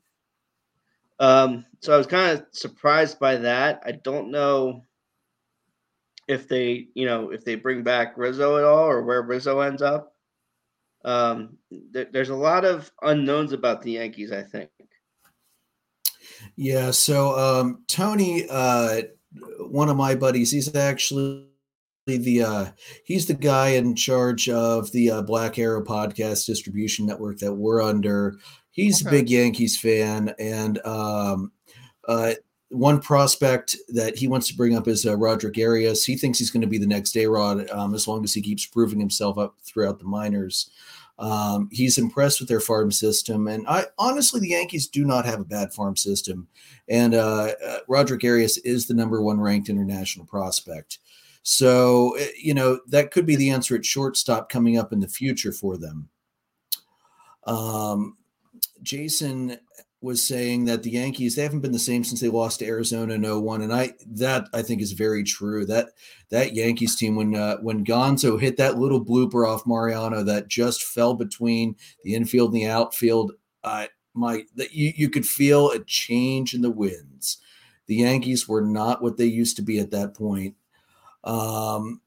Um, so I was kind of surprised by that. I don't know if they, you know, if they bring back Rizzo at all or where Rizzo ends up. Um, th- there's a lot of unknowns about the Yankees, I think. Yeah. So um, Tony, uh, one of my buddies, he's actually the uh, he's the guy in charge of the uh, Black Arrow podcast distribution network that we're under. He's okay. a big Yankees fan, and um, uh, one prospect that he wants to bring up is uh, Roderick Arias. He thinks he's going to be the next A Rod um, as long as he keeps proving himself up throughout the minors. Um, he's impressed with their farm system, and I honestly, the Yankees do not have a bad farm system. And uh, uh, Roderick Arias is the number one ranked international prospect. So, eh, you know, that could be the answer at shortstop coming up in the future for them. Um, Jason was saying that the Yankees they haven't been the same since they lost to Arizona in 01 and I that I think is very true. That that Yankees team when uh, when Gonzo hit that little blooper off Mariano that just fell between the infield and the outfield uh my that you you could feel a change in the winds. The Yankees were not what they used to be at that point. Um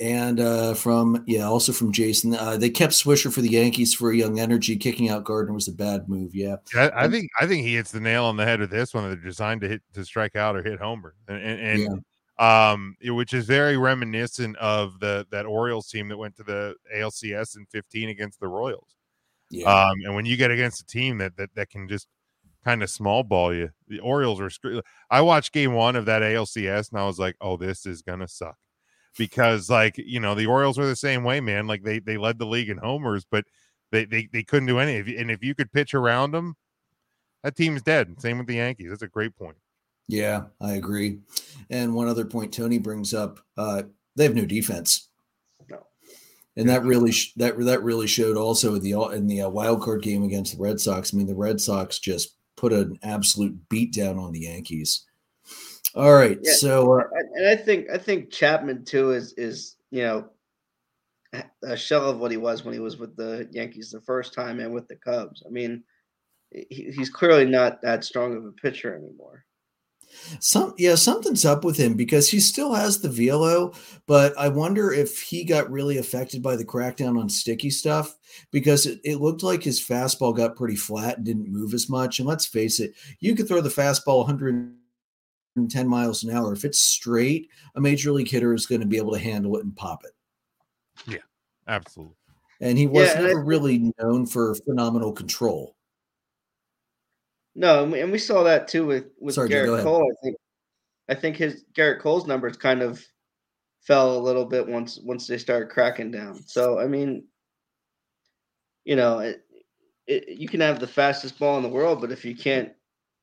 and uh, from yeah, also from Jason, uh, they kept Swisher for the Yankees for young energy. Kicking out Gardner was a bad move. Yeah, I, I think I think he hits the nail on the head with this one. They're designed to hit to strike out or hit homer, and, and, and yeah. um, which is very reminiscent of the that Orioles team that went to the ALCS in 15 against the Royals. Yeah. Um, and when you get against a team that that that can just kind of small ball you, the Orioles are. I watched game one of that ALCS and I was like, oh, this is gonna suck because like you know the Orioles were the same way, man. Like they they led the league in homers, but they they, they couldn't do any. And if you could pitch around them, that team's dead. Same with the Yankees. That's a great point. Yeah, I agree. And one other point Tony brings up: uh, they have no defense. No. And that really that that really showed also in the in the uh, wild card game against the Red Sox. I mean, the Red Sox just put an absolute beat down on the Yankees. All right. Yeah, so, uh, and I think I think Chapman too is is you know a shell of what he was when he was with the Yankees the first time and with the Cubs. I mean, he, he's clearly not that strong of a pitcher anymore. Some yeah, something's up with him because he still has the velo, but I wonder if he got really affected by the crackdown on sticky stuff because it, it looked like his fastball got pretty flat and didn't move as much. And let's face it, you could throw the fastball 110 miles an hour. If it's straight, a major league hitter is going to be able to handle it and pop it. Yeah, absolutely. And he was yeah, never really known for phenomenal control. No, and we saw that too with with Sorry, Gerrit Cole. I think I think his Gerrit Cole's numbers kind of fell a little bit once once they started cracking down. So I mean, you know, it, it, you can have the fastest ball in the world, but if you can't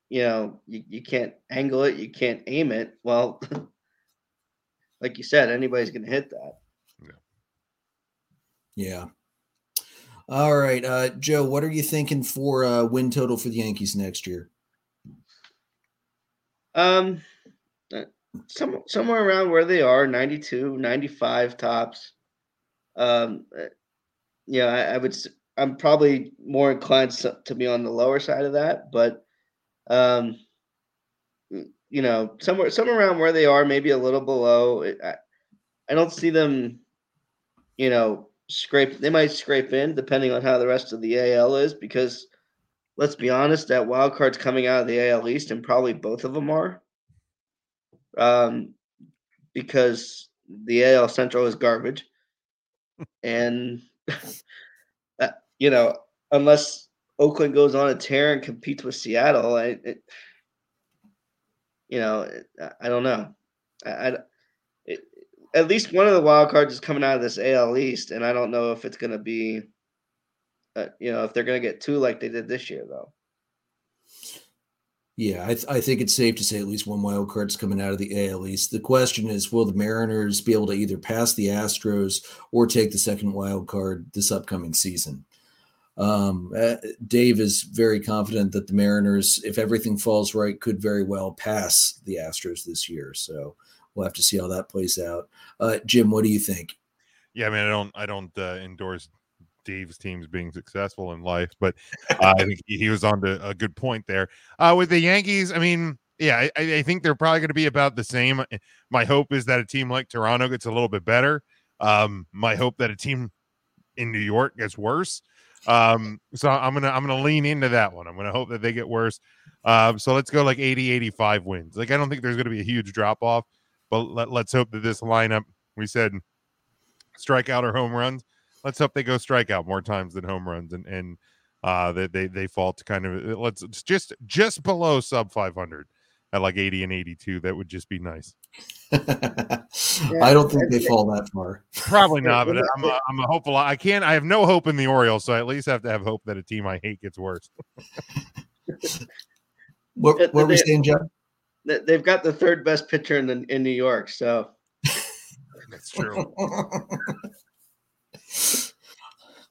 you know, you, you can't angle it, you can't aim it. Well, like you said, anybody's going to hit that. Yeah. Yeah. All right, uh, Joe, what are you thinking for uh, win total for the Yankees next year? Um, uh, some, somewhere around where they are 92, 95 tops. Um, uh, yeah, I, I would, I'm probably more inclined to be on the lower side of that, but um, you know, somewhere somewhere around where they are, maybe a little below. I, I don't see them, you know, scrape. They might scrape in depending on how the rest of the AL is, because let's be honest, that wild card's coming out of the AL East, and probably both of them are. Um, because the AL Central is garbage, and uh, you know unless Oakland goes on a tear and competes with Seattle, I, it, you know, I don't know. I, I at least one of the wild cards is coming out of this AL East, and I don't know if it's going to be, uh, you know, if they're going to get two like they did this year, though. Yeah, I, th- I think it's safe to say at least one wild card's coming out of the AL East. The question is, will the Mariners be able to either pass the Astros or take the second wild card this upcoming season? Um, uh, Dave is very confident that the Mariners, if everything falls right, could very well pass the Astros this year. So we'll have to see how that plays out. Uh, Jim, what do you think? Yeah, I mean, I don't, I don't uh, endorse Dave's teams being successful in life, but uh, I think he was on to a good point there. Uh, with the Yankees, I mean, yeah, I, I think they're probably going to be about the same. My hope is that a team like Toronto gets a little bit better. Um, my hope that a team in New York gets worse. Um, so I'm gonna I'm gonna lean into that one. I'm gonna hope that they get worse. Um, so let's go like 80, 85 wins. Like I don't think there's gonna be a huge drop off, but let, let's hope that this lineup we said strikeout or home runs. Let's hope they go strikeout more times than home runs and and uh that they, they fall to kind of let's just just below sub 500 at like 80 and 82. That would just be nice. I don't think they fall that far. Probably not, but I'm a, I'm a hopeful. I can't. I have no hope in the Orioles, so I at least have to have hope that a team I hate gets worse. what what were we saying, John? They've got the third best pitcher in the, in New York, so that's true.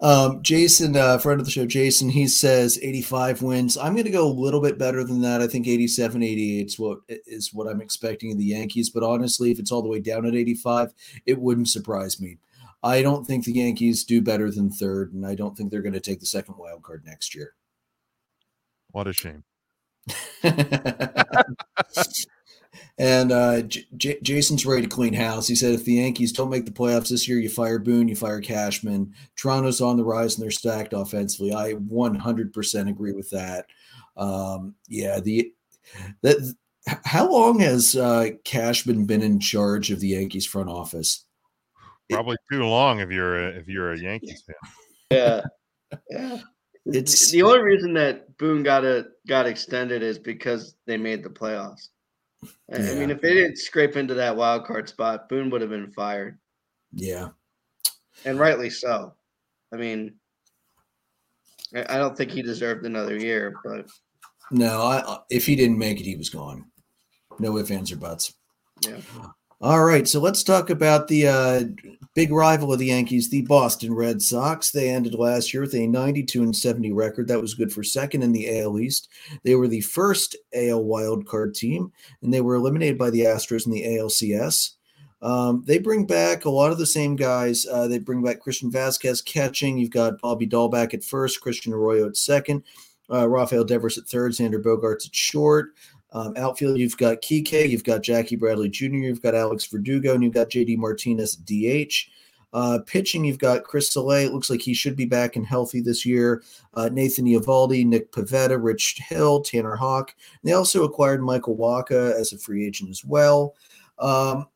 Um, Jason, uh, friend of the show, Jason, he says 85 wins. I'm going to go a little bit better than that. I think 87, 88 is what is what I'm expecting of the Yankees. But honestly, if it's all the way down at 85, it wouldn't surprise me. I don't think the Yankees do better than third, and I don't think they're going to take the second wild card next year. What a shame. And uh, J- Jason's ready to clean house. He said if the Yankees don't make the playoffs this year, you fire Boone, you fire Cashman. Toronto's on the rise and they're stacked offensively. I 100% agree with that. Um, yeah, the that how long has uh, Cashman been in charge of the Yankees front office? Probably too long if you're a, if you're a Yankees fan. Yeah, yeah. It's the only reason that Boone got a got extended is because they made the playoffs. Yeah. I mean, if they didn't scrape into that wild card spot, Boone would have been fired. Yeah, and rightly so. I mean, I don't think he deserved another year, but no, I, if he didn't make it, he was gone. No ifs, ands, or buts. Yeah. Uh, All right, so let's talk about the uh, big rival of the Yankees, the Boston Red Sox. They ended last year with a 92 and 70 record. That was good for second in the AL East. They were the first AL wildcard team, and they were eliminated by the Astros in the ALCS. Um, they bring back a lot of the same guys. Uh, they bring back Christian Vázquez catching. You've got Bobby Dalbec at first, Christian Arroyo at second, uh, Rafael Devers at third, Xander Bogaerts at short. Um, outfield, you've got Kike, you've got Jackie Bradley Jr., you've got Alex Verdugo, and you've got JD Martinez DH. Uh, pitching, you've got Chris Sale. It looks like he should be back and healthy this year. Uh, Nathan Eovaldi, Nick Pivetta, Rich Hill, Tanner Houck. they also acquired Michael Wacha as a free agent as well. Um,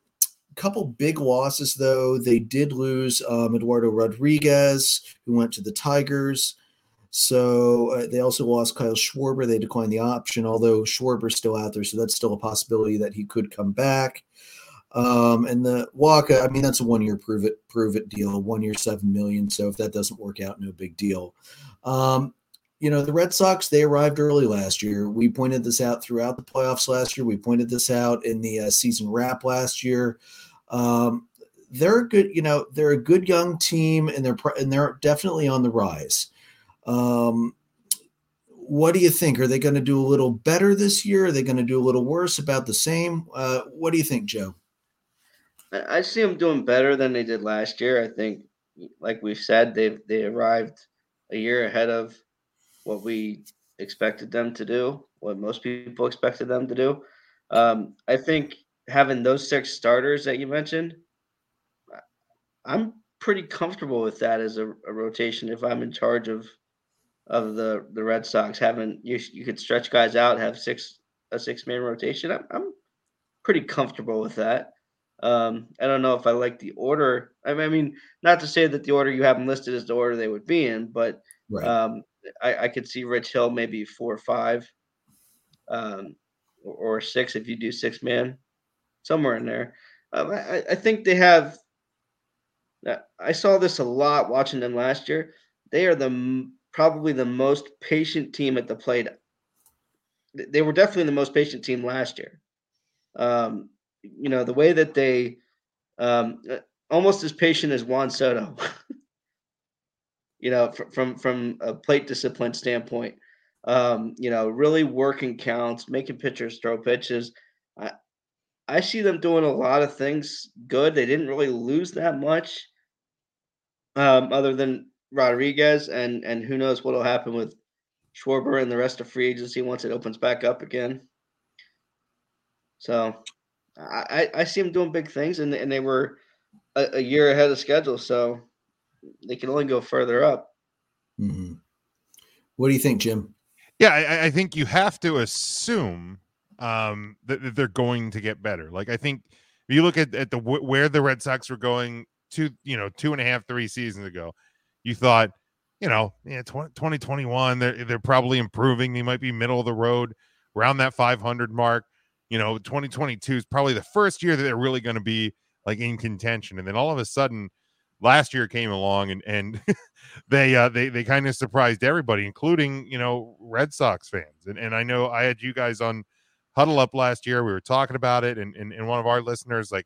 couple big losses though. They did lose um, Eduardo Rodriguez, who went to the Tigers. So uh, they also lost Kyle Schwarber. They declined the option, although Schwarber's still out there, so that's still a possibility that he could come back. Um, and the Wacha, I mean, that's a one-year prove it prove it deal, one year seven million. So if that doesn't work out, no big deal. Um, you know, the Red Sox, they arrived early last year. We pointed this out throughout the playoffs last year. We pointed this out in the uh, season wrap last year. Um, they're a good, you know, they're a good young team, and they're and they're definitely on the rise. Um, what do you think? Are they going to do a little better this year? Are they going to do a little worse? About the same? Uh, what do you think, Joe? I see them doing better than they did last year. I think, like we've said, they they arrived a year ahead of what we expected them to do, what most people expected them to do. Um, I think having those six starters that you mentioned, I'm pretty comfortable with that as a, a rotation if I'm in charge of of the the Red Sox. Having you you could stretch guys out, have six a six man rotation. I'm, I'm pretty comfortable with that. Um, I don't know if I like the order. I mean, not to say that the order you have them listed is the order they would be in, but right. um, I, I, could see Rich Hill maybe four or five, um, or, or, six if you do six man, somewhere in there. Um, I, I think they have. I saw this a lot watching them last year. They are the probably the most patient team at the plate. They were definitely the most patient team last year. Um, you know, the way that they um, uh, almost as patient as Juan Soto. you know, from, from from a plate discipline standpoint, um, you know, really working counts, making pitchers throw pitches. I I see them doing a lot of things good. They didn't really lose that much, um, other than Rodriguez, and and who knows what'll happen with Schwarber and the rest of free agency once it opens back up again. So I, I see them doing big things, and, and they were a, a year ahead of schedule, so they can only go further up. Mm-hmm. What do you think, Jim? Yeah, I, I think you have to assume um, that, that, they're going to get better. Like I think if you look at, at the where the Red Sox were going two, you know, two and a half, three seasons ago, you thought, you know, yeah, 20, 2021, they're they're probably improving. They might be middle of the road around that 500 mark you know 2022 is probably the first year that they're really going to be like in contention and then all of a sudden last year came along and and they uh they they kind of surprised everybody including you know red sox fans and, and i know i had you guys on huddle up last year we were talking about it and, and and one of our listeners like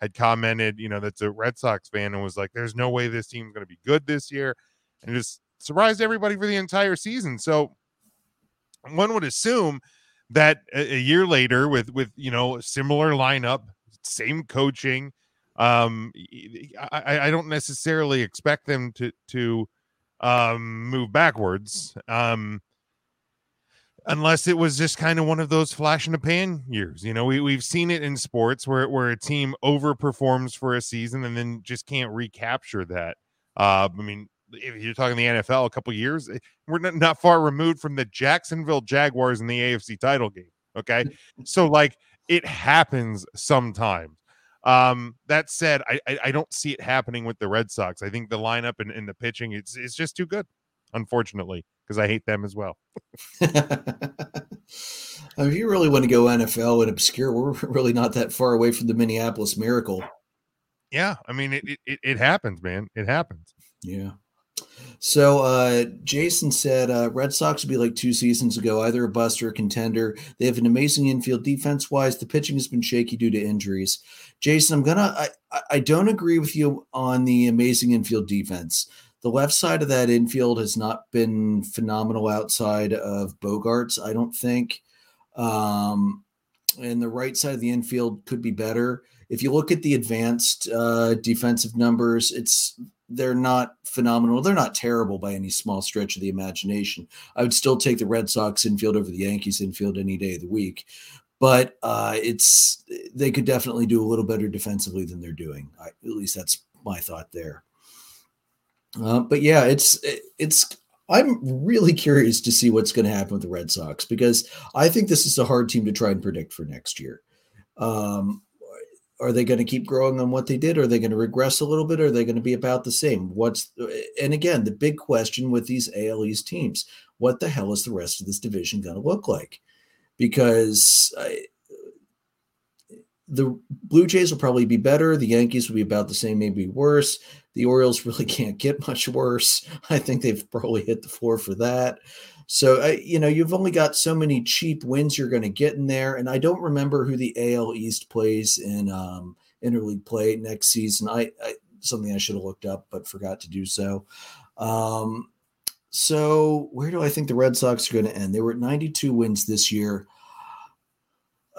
had commented you know that's a red sox fan and was like there's no way this team's going to be good this year and just surprised everybody for the entire season so one would assume that a, a year later with with you know similar lineup, same coaching, um, I, I don't necessarily expect them to to um, move backwards. Um, unless it was just kind of one of those flash in the pan years. You know, we, we've seen it in sports where, where a team overperforms for a season and then just can't recapture that. Uh, I mean, if you're talking the NFL, a couple years, eh, we're not, not far removed from the Jacksonville Jaguars in the AFC title game. Okay. so, like, it happens sometimes. Um, that said, I, I, I don't see it happening with the Red Sox. I think the lineup and, and the pitching, it's it's just too good, unfortunately, because I hate them as well. I mean, if you really want to go NFL and obscure, we're really not that far away from the Minneapolis Miracle. Yeah, I mean, it it, it happens, man. It happens. Yeah. So uh, Jason said uh, Red Sox would be like two seasons ago, either a bust or a contender. They have an amazing infield defense wise. The pitching has been shaky due to injuries. Jason, I'm gonna I, I don't agree with you on the amazing infield defense. The left side of that infield has not been phenomenal outside of Bogaerts, I don't think. Um, and the right side of the infield could be better. If you look at the advanced uh, defensive numbers, it's they're not phenomenal. They're not terrible by any small stretch of the imagination. I would still take the Red Sox infield over the Yankees infield any day of the week, but uh, it's they could definitely do a little better defensively than they're doing. I, at least that's my thought there. Uh, but yeah, it's it's. I'm really curious to see what's going to happen with the Red Sox because I think this is a hard team to try and predict for next year. Um, are they going to keep growing on what they did? Are they going to regress a little bit? Are they going to be about the same? What's and again the big question with these AL East teams: What the hell is the rest of this division going to look like? Because I, the Blue Jays will probably be better. The Yankees will be about the same, maybe worse. The Orioles really can't get much worse. I think they've probably hit the floor for that. So, uh, you know, you've only got so many cheap wins you're going to get in there. And I don't remember who the AL East plays in um, interleague play next season. I, I something I should have looked up, but forgot to do so. Um, so, where do I think the Red Sox are going to end? They were at 92 wins this year.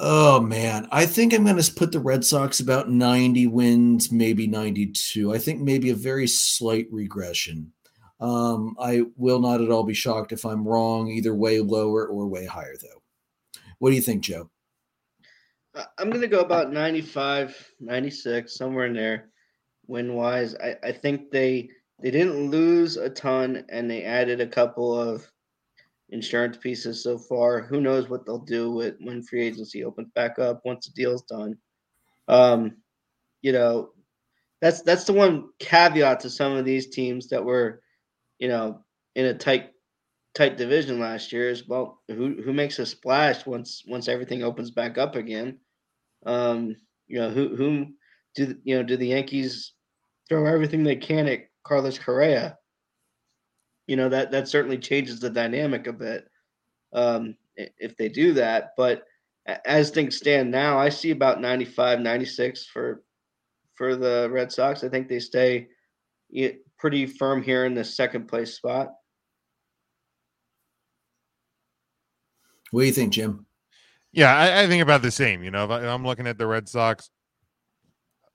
Oh man, I think I'm going to put the Red Sox about 90 wins, maybe 92. I think maybe a very slight regression. Um, I will not at all be shocked if I'm wrong, either way lower or way higher, though. What do you think, Joe? I'm going to go about 95, 96, somewhere in there, win wise. I, I think they they didn't lose a ton and they added a couple of insurance pieces so far. Who knows what they'll do with when free agency opens back up once the deal's done. Um, you know, that's that's the one caveat to some of these teams that were, you know, in a tight tight division last year is well, who who makes a splash once once everything opens back up again? Um, you know, who who do you know do the Yankees throw everything they can at Carlos Correa? You know that that certainly changes the dynamic a bit um, if they do that. But as things stand now, I see about 95, 96 for for the Red Sox. I think they stay pretty firm here in the second place spot. What do you think, Jim? Yeah, I, I think about the same. You know, I, am looking at the Red Sox.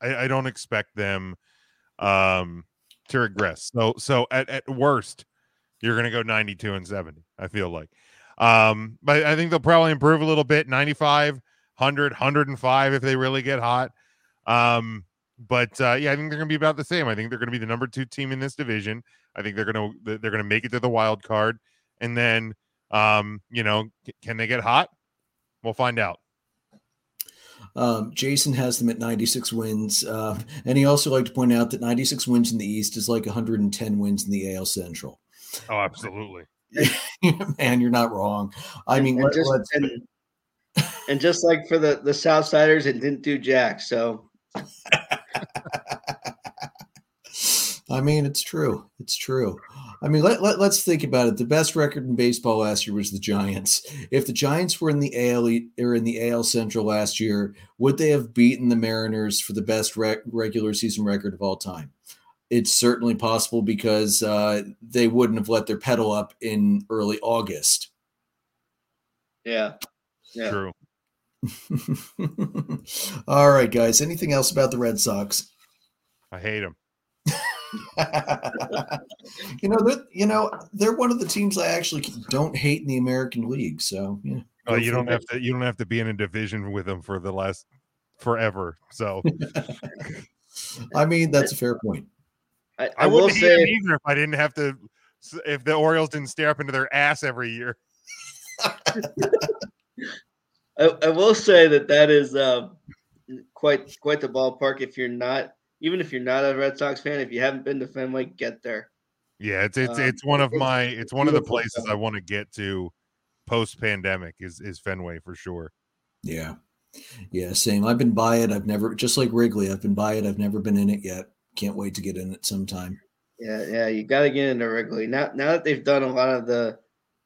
I, I don't expect them um, to regress. So, so at, at worst, you're going to go 92 and 70. I feel like, um, but I think they'll probably improve a little bit. 95, 100, 105 if they really get hot. Um, but uh, yeah, I think they're going to be about the same. I think they're going to be the number two team in this division. I think they're going to they're going to make it to the wild card, and then um, you know, can they get hot? We'll find out. Um, Jason has them at 96 wins. Uh, and he also like to point out that 96 wins in the East is like 110 wins in the AL Central. Oh, absolutely. Man, you're not wrong. I mean, and, just, and, and, just like for the, the Southsiders, it didn't do jack. So, I mean, it's true. It's true. I mean, let, let, us think about it. The best record in baseball last year was the Giants. If the Giants were in the AL or in the AL Central last year, would they have beaten the Mariners for the best rec- regular season record of all time? It's certainly possible because uh, they wouldn't have let their pedal up in early August. Yeah. Yeah. True. all right, guys. Anything else about the Red Sox? I hate them. you know, they're, you know, they're one of the teams I actually don't hate in the American League. So, yeah. Oh, you don't have to. You don't have to be in a division with them for the last forever. So, I mean, that's a fair point. I, I, I will say either if I didn't have to, if the Orioles didn't stare up into their ass every year. I, I, will say that that is uh, quite quite the ballpark. If you're not even if you're not a Red Sox fan, if you haven't been to Fenway, get there. Yeah, it's it's um, it's one of my it's one of the places I want to get to post pandemic is is Fenway for sure. Yeah. Yeah, same. I've been by it. I've never just like Wrigley, I've been by it. I've never been in it yet. Can't wait to get in it sometime. Yeah, yeah, you got to get into Wrigley. Now now that they've done a lot of the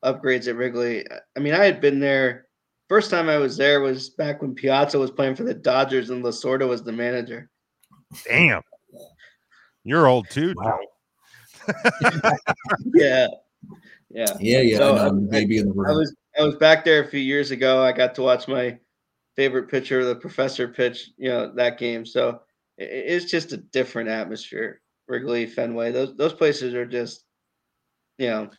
upgrades at Wrigley. I mean, I had been there first time I was there was back when Piazza was playing for the Dodgers and Lasorda was the manager. Damn. You're old too, wow. yeah. Yeah. Yeah, yeah. So, I, maybe in the room. I was I was back there a few years ago. I got to watch my favorite pitcher, the professor pitch, you know, that game. So it, it's just a different atmosphere. Wrigley, Fenway, those those places are just, you know.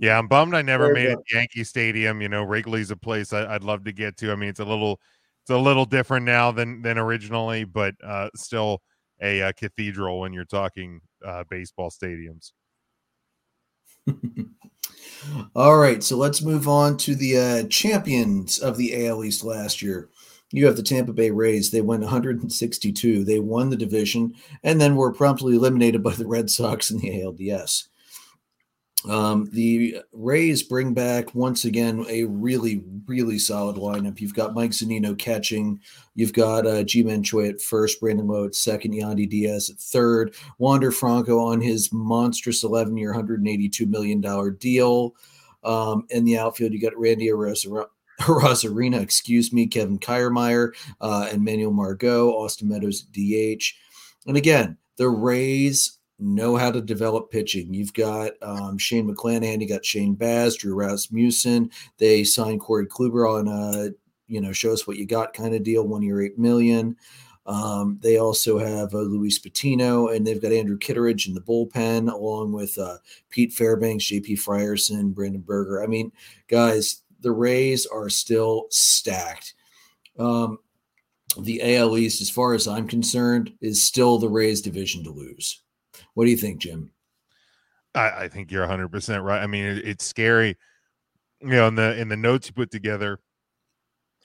Yeah, I'm bummed I never made it Yankee Stadium. You know, Wrigley's a place I, would love to get to. I mean, it's a little it's a little different now than than originally, but uh, still a, a, cathedral when you're talking uh, baseball stadiums. All right, so let's move on to the uh, champions of the AL East last year. You have the Tampa Bay Rays. They went 162. They won the division and then were promptly eliminated by the Red Sox in the ALDS. Um, the Rays bring back once again a really, really solid lineup. You've got Mike Zunino catching. You've got uh, Ji-Man Choi at first, Brandon Lowe at second, Yandy Diaz at third, Wander Franco on his monstrous 11 year, $182 million deal. Um, in the outfield, you got Randy Arozarena, excuse me, Kevin Kiermaier, uh, and Manuel Margot, Austin Meadows DH. And again, the Rays know how to develop pitching. You've got um, Shane McClanahan, you got Shane Baz, Drew Rasmussen. They signed Corey Kluber on a you know show us what you got kind of deal, one year eight million. Um, they also have uh, Luis Patino, and they've got Andrew Kittredge in the bullpen, along with uh, Pete Fairbanks, JP Feyereisen, Brandon Berger. I mean, guys, the Rays are still stacked. Um, the AL East, as far as I'm concerned, is still the Rays division to lose. What do you think, Jim? I, I think you're 100 percent right. I mean, it, it's scary, you know, in the in the notes you put together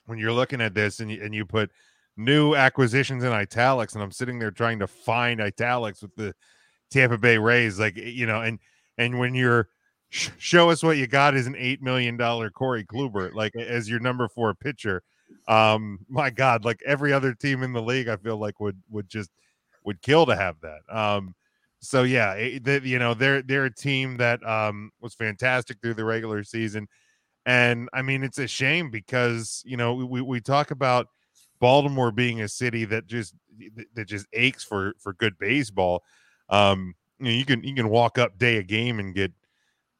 when you're looking at this, and you, and you put new acquisitions in italics, and I'm sitting there trying to find italics with the Tampa Bay Rays, like you know, and and when you're show us what you got is an eight million dollar Corey Kluber, like as your number four pitcher. Um, my God, like every other team in the league, I feel like would would just would kill to have that. Um, so yeah, they, you know they're they're a team that um was fantastic through the regular season, and I mean it's a shame because you know we we talk about Baltimore being a city that just that just aches for for good baseball. Um, you, know, you can you can walk up day a game and get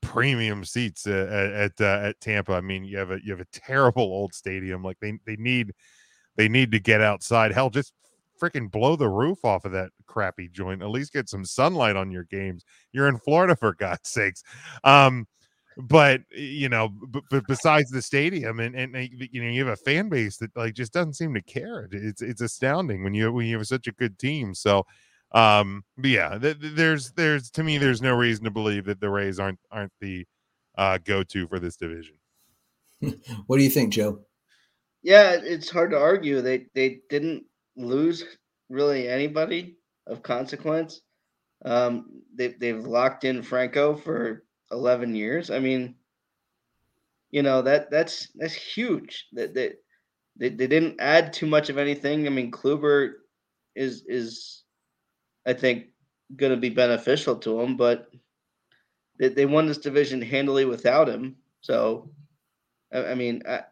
premium seats at at, uh, at Tampa. I mean, you have a you have a terrible old stadium. Like they they need they need to get outside. Hell, just freaking blow the roof off of that crappy joint. At least get some sunlight on your games. You're in Florida for God's sakes. Um, but you know, but, besides the stadium and and you know you have a fan base that like just doesn't seem to care. It's it's astounding when you when you have such a good team. So um, but yeah, th- there's there's to me there's no reason to believe that the Rays aren't aren't the uh, go-to for this division. what do you think, Joe? Yeah, it's hard to argue. They they didn't lose really anybody of consequence. Um, they they've locked in Franco for eleven years. I mean, you know that that's that's huge. That that they, they didn't add too much of anything. I mean, Kluber is is I think, going to be beneficial to them. But they, they won this division handily without him. So, I, I mean, I,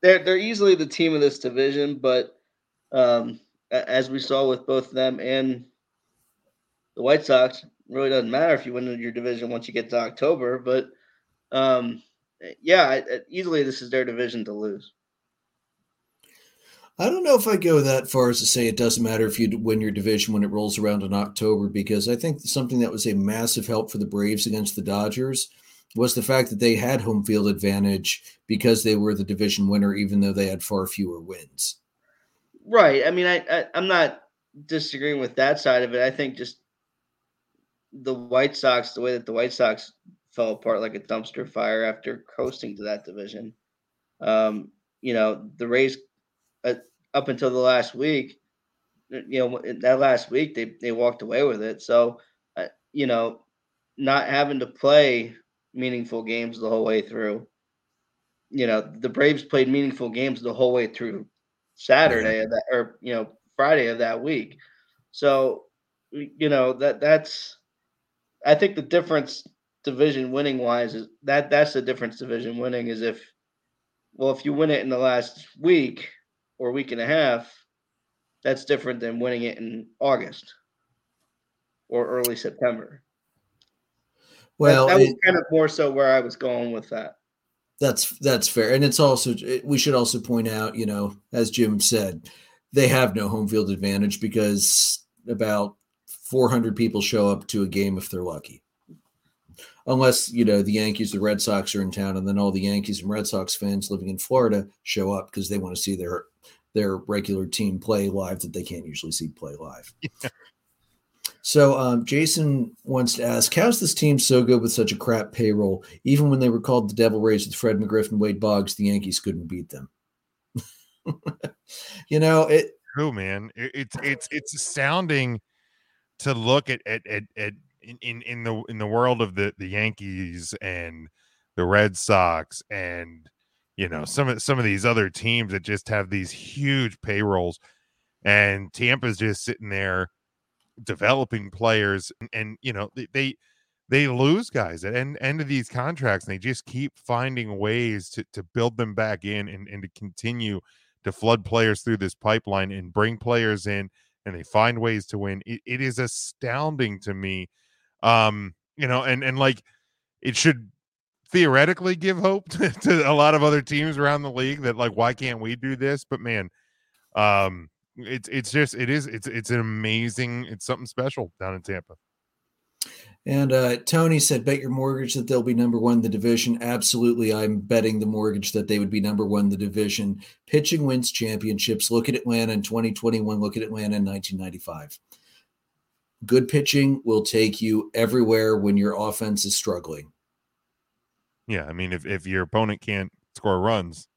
they're they're easily the team of this division. But um, as we saw with both them and the White Sox, really doesn't matter if you win your division once you get to October. But um, yeah, easily this is their division to lose. I don't know if I go that far as to say it doesn't matter if you win your division when it rolls around in October, because I think something that was a massive help for the Braves against the Dodgers was the fact that they had home field advantage because they were the division winner, even though they had far fewer wins. Right. I mean, I, I I'm not disagreeing with that side of it. I think just the White Sox, the way that the White Sox fell apart like a dumpster fire after coasting to that division. Um, you know, the Rays uh, up until the last week, you know, that last week they they walked away with it. So, uh, you know, not having to play meaningful games the whole way through. You know, the Braves played meaningful games the whole way through Saturday of that, or you know, Friday of that week. So, you know that that's. I think the difference division winning wise is that that's the difference division winning is if well if you win it in the last week or a week and a half, that's different than winning it in August or early September. Well, that, that was kind of more so where I was going with that. That's that's fair, and it's also we should also point out, you know, as Jim said, they have no home field advantage because about 400 people show up to a game if they're lucky. Unless, you know, the Yankees, the Red Sox are in town, and then all the Yankees and Red Sox fans living in Florida show up because they want to see their their regular team play live that they can't usually see play live. Yeah. So um, Jason wants to ask, how's this team so good with such a crap payroll? Even when they were called the Devil Rays with Fred McGriff and Wade Boggs, the Yankees couldn't beat them. you know it. True, man. It, it's it's it's astounding to look at at at, at in, in in the in the world of the the Yankees and the Red Sox and you know mm-hmm. some of some of these other teams that just have these huge payrolls and tampa's just sitting there developing players and, and you know they, they they lose guys at end, end of these contracts and they just keep finding ways to, to build them back in and, and to continue to flood players through this pipeline and bring players in and they find ways to win. It, it is astounding to me um you know and and like it should theoretically give hope to, to, a lot of other teams around the league that like why can't we do this but man um it's it's just it is it's it's an amazing it's something special down in tampa and uh, Tony said, "Bet your mortgage that they'll be number one in the division." Absolutely, I'm betting the mortgage that they would be number one in the division. Pitching wins championships. Look at Atlanta in 2021. Look at Atlanta in 1995. Good pitching will take you everywhere when your offense is struggling. Yeah, I mean, if if your opponent can't score runs,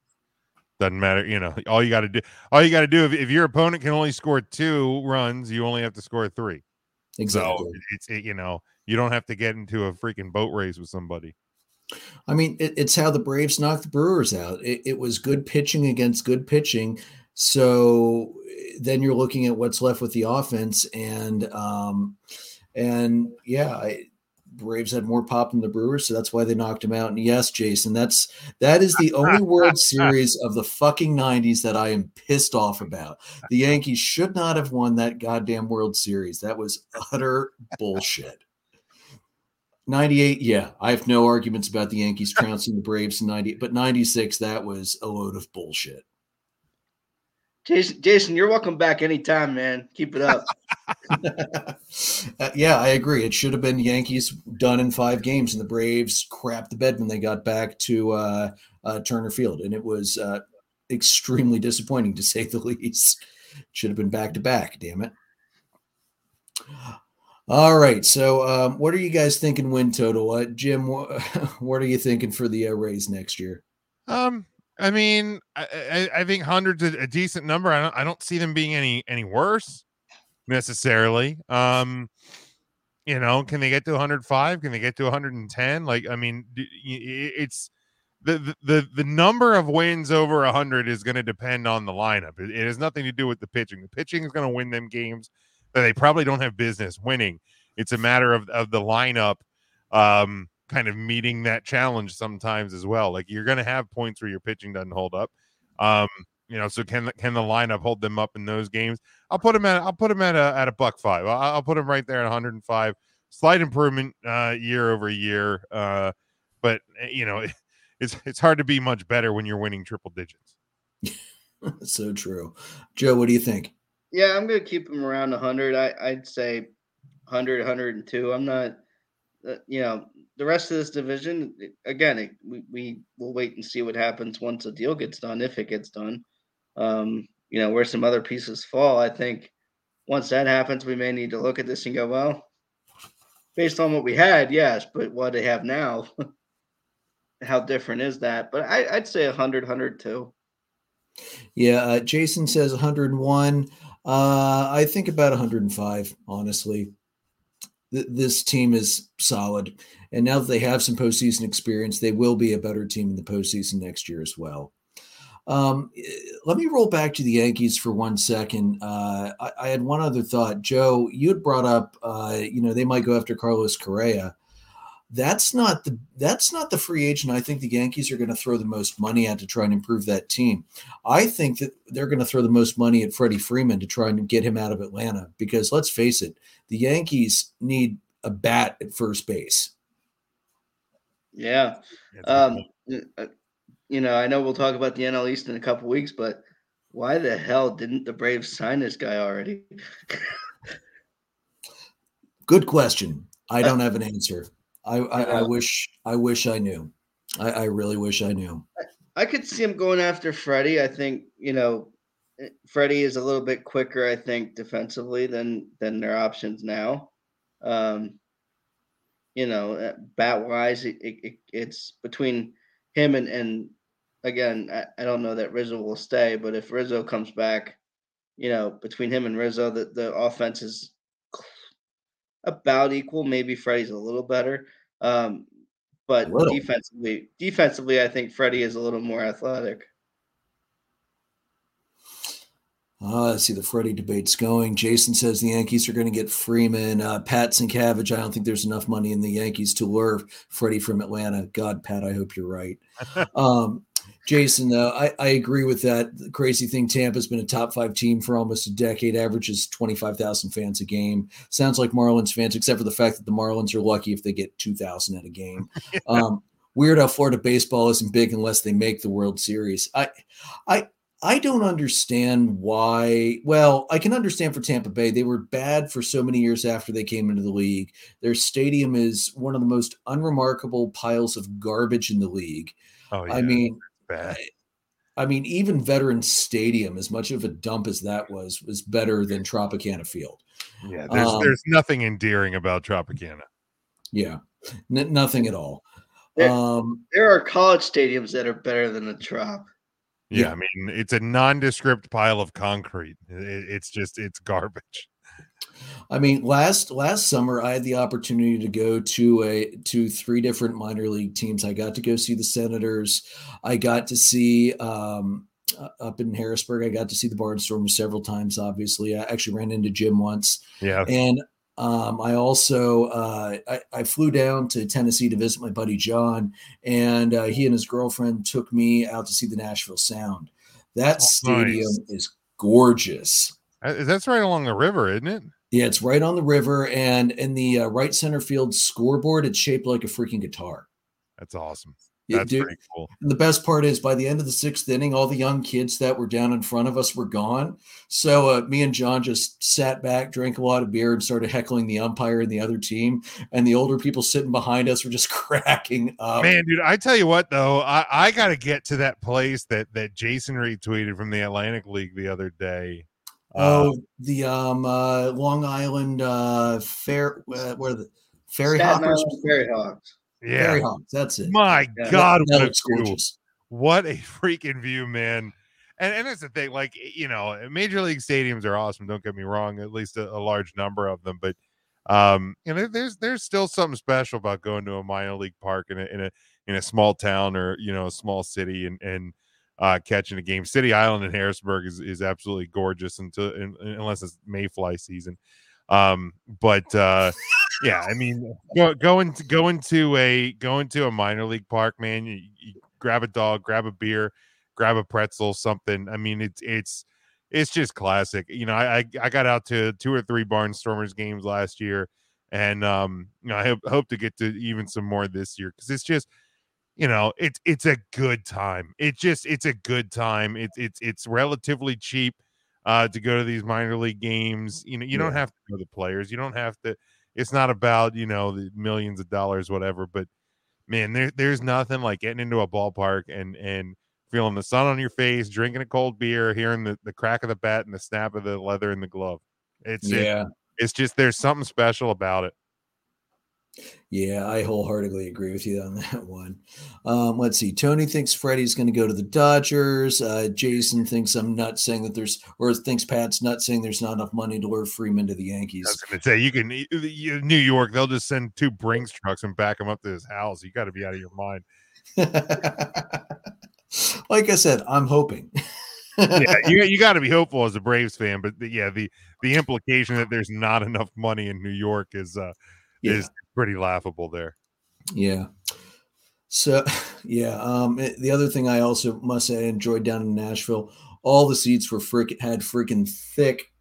Doesn't matter, you know. All you got to do, all you got to do, if, if your opponent can only score two runs, you only have to score three. Exactly. So it's it, you know you don't have to get into a freaking boat race with somebody. I mean, it, it's how the Braves knocked the Brewers out. It, it, was good pitching against good pitching. So then you're looking at what's left with the offense, and um, and yeah, I, Braves had more pop than the Brewers, so that's why they knocked him out. And yes, Jason, that's that is the only World Series of the fucking '90s that I am pissed off about. The Yankees should not have won that goddamn World Series. That was utter bullshit. 98, yeah, I have no arguments about the Yankees trouncing the Braves in 90, but 96, that was a load of bullshit. Jason, Jason, you're welcome back anytime, man. Keep it up. uh, yeah, I agree. It should have been Yankees done in five games, and the Braves crapped the bed when they got back to uh, uh, Turner Field, and it was uh, extremely disappointing to say the least. Should have been back to back. Damn it. All right. So, um, what are you guys thinking win total? Uh, Jim, what, what are you thinking for the uh, Rays next year? Um, I mean, I, I, I think hundreds a, decent number. I don't, I don't see them being any any worse necessarily. Um, you know, can they get to 105? Can they get to 110? Like, I mean, it's the the the number of wins over 100 is going to depend on the lineup. It, it has nothing to do with the pitching. The pitching is going to win them games that they probably don't have business winning. It's a matter of, of the lineup um, kind of meeting that challenge sometimes as well. Like you're going to have points where your pitching doesn't hold up. Um, you know, so can can the lineup hold them up in those games? I'll put them at I'll put them at a at a buck five. I'll, I'll put them right there at 105. Slight improvement uh, year over year, uh, but eh, you know, it's it's hard to be much better when you're winning triple digits. so true, Joe. What do you think? Yeah, I'm gonna keep them around 100. I, I'd say 100, 102. I'm not, uh, you know, the rest of this division. Again, it, we we will wait and see what happens once a deal gets done, if it gets done. Um, you know, where some other pieces fall. I think once that happens, we may need to look at this and go, well, based on what we had, yes, but what they have now, how different is that? But I, would say 100, 102. Yeah, uh, Jason says 101. Uh, I think about 105, honestly. Th- this team is solid. And now that they have some postseason experience, they will be a better team in the postseason next year as well. Um, let me roll back to the Yankees for one second. Uh, I, I, had one other thought. Joe, you had brought up, uh, you know, they might go after Carlos Correa that's not the that's not the free agent I think the Yankees are going to throw the most money at to try and improve that team. I think that they're going to throw the most money at Freddie Freeman to try and get him out of Atlanta because let's face it, the Yankees need a bat at first base. Yeah. Um, uh, you know, I know we'll talk about the NL East in a couple weeks, but why the hell didn't the Braves sign this guy already? Good question. I don't have an answer. I, I, I, wish I wish I knew. I, I really wish I knew. I could see him going after Freddie. I think you know, eh, Freddie is a little bit quicker. I think defensively than than their options now. Um, you know, eh, bat wise, it, it, it's between him and and again, I, I don't know that Rizzo will stay, but if Rizzo comes back, you know, between him and Rizzo, the the offense is about equal. Maybe Freddie's a little better. Um, but defensively, defensively, I think Freddie is a little more athletic. Uh, I see the Freddie debate's going. Jason says the Yankees are going to get Freeman. Uh, Pat Sienkiewicz, I don't think there's enough money in the Yankees to lure Freddie from Atlanta. God, Pat, I hope you're right. um, Jason, uh, I, I agree with that. The crazy thing, Tampa's been a top five team for almost a decade, averages 25,000 fans a game. Sounds like Marlins fans, except for the fact that the Marlins are lucky if they get 2,000 at a game. um, weird how Florida baseball isn't big unless they make the World Series. I, I, I don't understand why. Well, I can understand for Tampa Bay. They were bad for so many years after they came into the league. Their stadium is one of the most unremarkable piles of garbage in the league. Oh, yeah. I mean, bad. I mean, even Veterans Stadium, as much of a dump as that was, was better than Tropicana Field. Yeah, there's um, there's nothing endearing about Tropicana. Yeah, n- nothing at all. There, um, there are college stadiums that are better than the Trop. Yeah, Yeah. I mean, it's a nondescript pile of concrete. It, it's just it's garbage. I mean, last last summer I had the opportunity to go to a to three different minor league teams. I got to go see the Senators. I got to see um, up in Harrisburg. I got to see the Barnstormers several times. Obviously, I actually ran into Jim once, Yeah, and um, I also uh, I, I flew down to Tennessee to visit my buddy John, and uh, he and his girlfriend took me out to see the Nashville Sound. That Oh, stadium nice. is gorgeous. Uh, that's right along the river, isn't it? Yeah, it's right on the river, and in the uh, right center field scoreboard, it's shaped like a freaking guitar. That's awesome. Yeah, That's dude, pretty cool. and the best part is, by the end of the sixth inning, all the young kids that were down in front of us were gone. So uh, me and John just sat back, drank a lot of beer, and started heckling the umpire and the other team. And the older people sitting behind us were just cracking up. Man, dude, I tell you what though, I, I got to get to that place that that Jason retweeted from the Atlantic League the other day. Uh, Oh, the um uh, Long Island uh, fair, uh, where the Ferry Staten Hoppers, Island Ferry Hawks. yeah. Ferry Hawks. That's it. My Yeah. God, that what a looks view. What a freaking view, man. And and that's the thing, like you know, major league stadiums are awesome. Don't get me wrong, at least a, a large number of them. But um, you know, there's there's still something special about going to a minor league park in a in a in a small town or you know a small city and and uh, catching a game. City Island in Harrisburg is is absolutely gorgeous until in, unless it's Mayfly season. Um, but uh, yeah, I mean, go, going to going to a going to a minor league park, man. You, you grab a dog, grab a beer, grab a pretzel, something. I mean, it's it's it's just classic. You know, I I, I got out to two or three Barnstormers games last year, and um, you know, I hope, hope to get to even some more this year because it's just you know it's it's a good time. It just it's a good time. It's it's it's relatively cheap uh to go to these minor league games. You know you don't have to know the players. You don't have to it's not about you know the millions of dollars whatever but man there, there's nothing like getting into a ballpark and and feeling the sun on your face drinking a cold beer hearing the, the crack of the bat and the snap of the leather in the glove. It's it- Yeah. it's just there's something special about it Yeah, I wholeheartedly agree with you on that one. Um, let's see. Tony thinks Freddie's going to go to the Dodgers. Uh, Jason thinks I'm not saying that there's, or thinks Pat's not saying there's not enough money to lure Freeman to the Yankees. I was going to say you can you- New York. They'll just send two Brinks trucks and back him up to his house. You got to be out of your mind. like I said, I'm hoping. Yeah, you you got to be hopeful as a Braves fan, but the, yeah, the the implication that there's not enough money in New York is uh yeah. is pretty laughable there. Yeah. So, yeah. Um, it- the other thing I also must say I enjoyed down in Nashville, all the seats were freaking had freaking thick,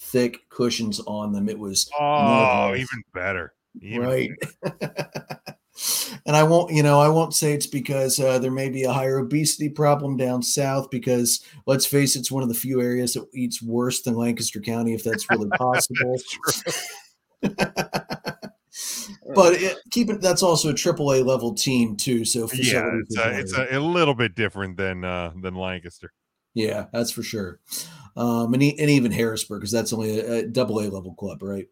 thick cushions on them. It was Oh, marvelous. even better. Even right. better. and I won't, you know, I won't say it's because uh, there may be a higher obesity problem down south. Because let's face it, it's one of the few areas that eats worse than Lancaster County, if that's really possible. That's. but it, keep it. That's also a triple A level team too. So Yeah, it's a, it's a, a little bit different than uh than Lancaster. Yeah, that's for sure. Um, and, e- and even Harrisburg, because that's only a, a double A level club, right?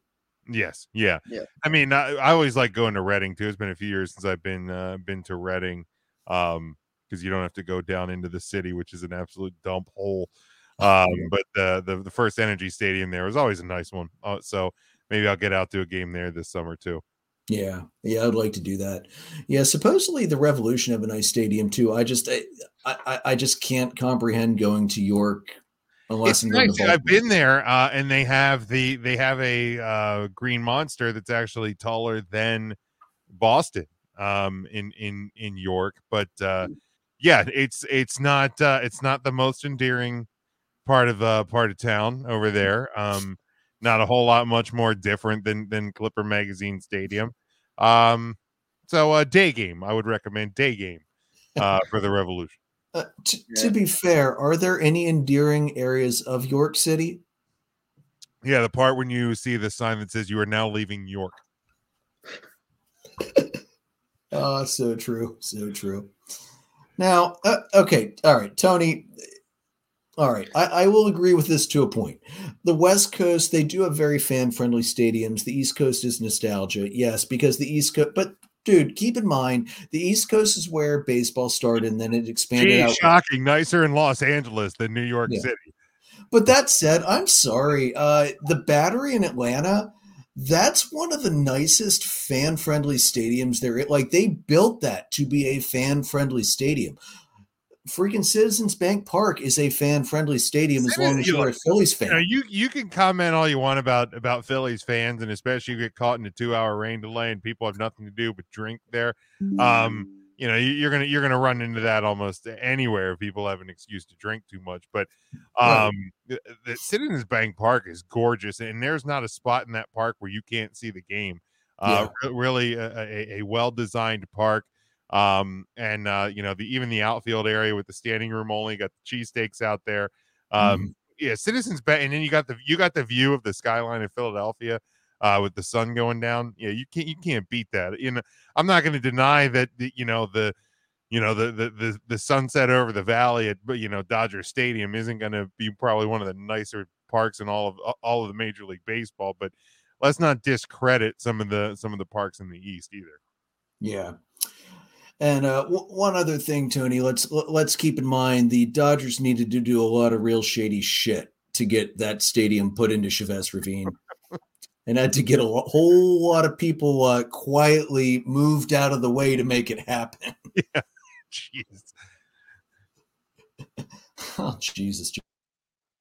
Yes, yeah. Yeah. I mean, I, I always like going to Reading too. It's been a few years since I've been uh, been to Reading, um, because you don't have to go down into the city, which is an absolute dump hole. Um, but the, the the FirstEnergy Stadium there was always a nice one. Uh, so maybe I'll get out to a game there this summer too. Yeah, yeah, I'd like to do that. Yeah, supposedly the Revolution have a nice stadium too. I just, I, I, I just can't comprehend going to York unless It's I'm going nice. I've been there, uh, and they have the they have a uh, green monster that's actually taller than Boston um, in in in York. But uh, yeah, it's it's not uh, it's not the most endearing part of uh, part of town over there. Um, not a whole lot much more different than than Clipper Magazine Stadium. Um, so uh, day game, I would recommend day game uh, for the Revolution. Uh, t- Yeah. To be fair, are there any endearing areas of York City? Yeah, the part when you see the sign that says you are now leaving York. Oh, so true, so true. Now, uh, okay, all right, Tony. All right, I, I will agree with this to a point. The West Coast, they do have very fan friendly stadiums. The East Coast is nostalgia, yes, because the East Coast, but dude, keep in mind the East Coast is where baseball started, and then it expanded Gee, out. shocking. Nicer in Los Angeles than New York Yeah. City. But that said, I'm sorry. Uh, the Battery in Atlanta, that's one of the nicest fan friendly stadiums there. Like they built that to be a fan friendly stadium. Freaking Citizens Bank Park is a fan friendly stadium as long as You you're a know, Phillies You, know, fan. you you can comment all you want about about Phillies fans, and especially you get caught in a two hour rain delay, and people have nothing to do but drink there. Um, you know, you, you're gonna you're gonna run into that almost anywhere. People have an excuse to drink too much, but Right. um, the, the Citizens Bank Park is gorgeous, and there's not a spot in that park where you can't see the game. Uh, re- really a, a, a well designed park. Um, and uh, you know, the even the outfield area with the standing room only got the cheesesteaks out there. Um, yeah, Citizens Bank, and then you got the you got the view of the skyline of Philadelphia uh, with the sun going down. Yeah, you can't you can't beat that. You know, I'm not going to deny that the, you know the you know the, the the the sunset over the valley at you know Dodger Stadium isn't going to be probably one of the nicer parks in all of all of the Major League Baseball, but let's not discredit some of the some of the parks in the East either. Yeah. And uh, w- one other thing, Tony, let's let's keep in mind the Dodgers needed to do a lot of real shady shit to get that stadium put into Chavez Ravine, and had to get a whole lot of people uh, quietly moved out of the way to make it happen. Jeez. oh Jesus,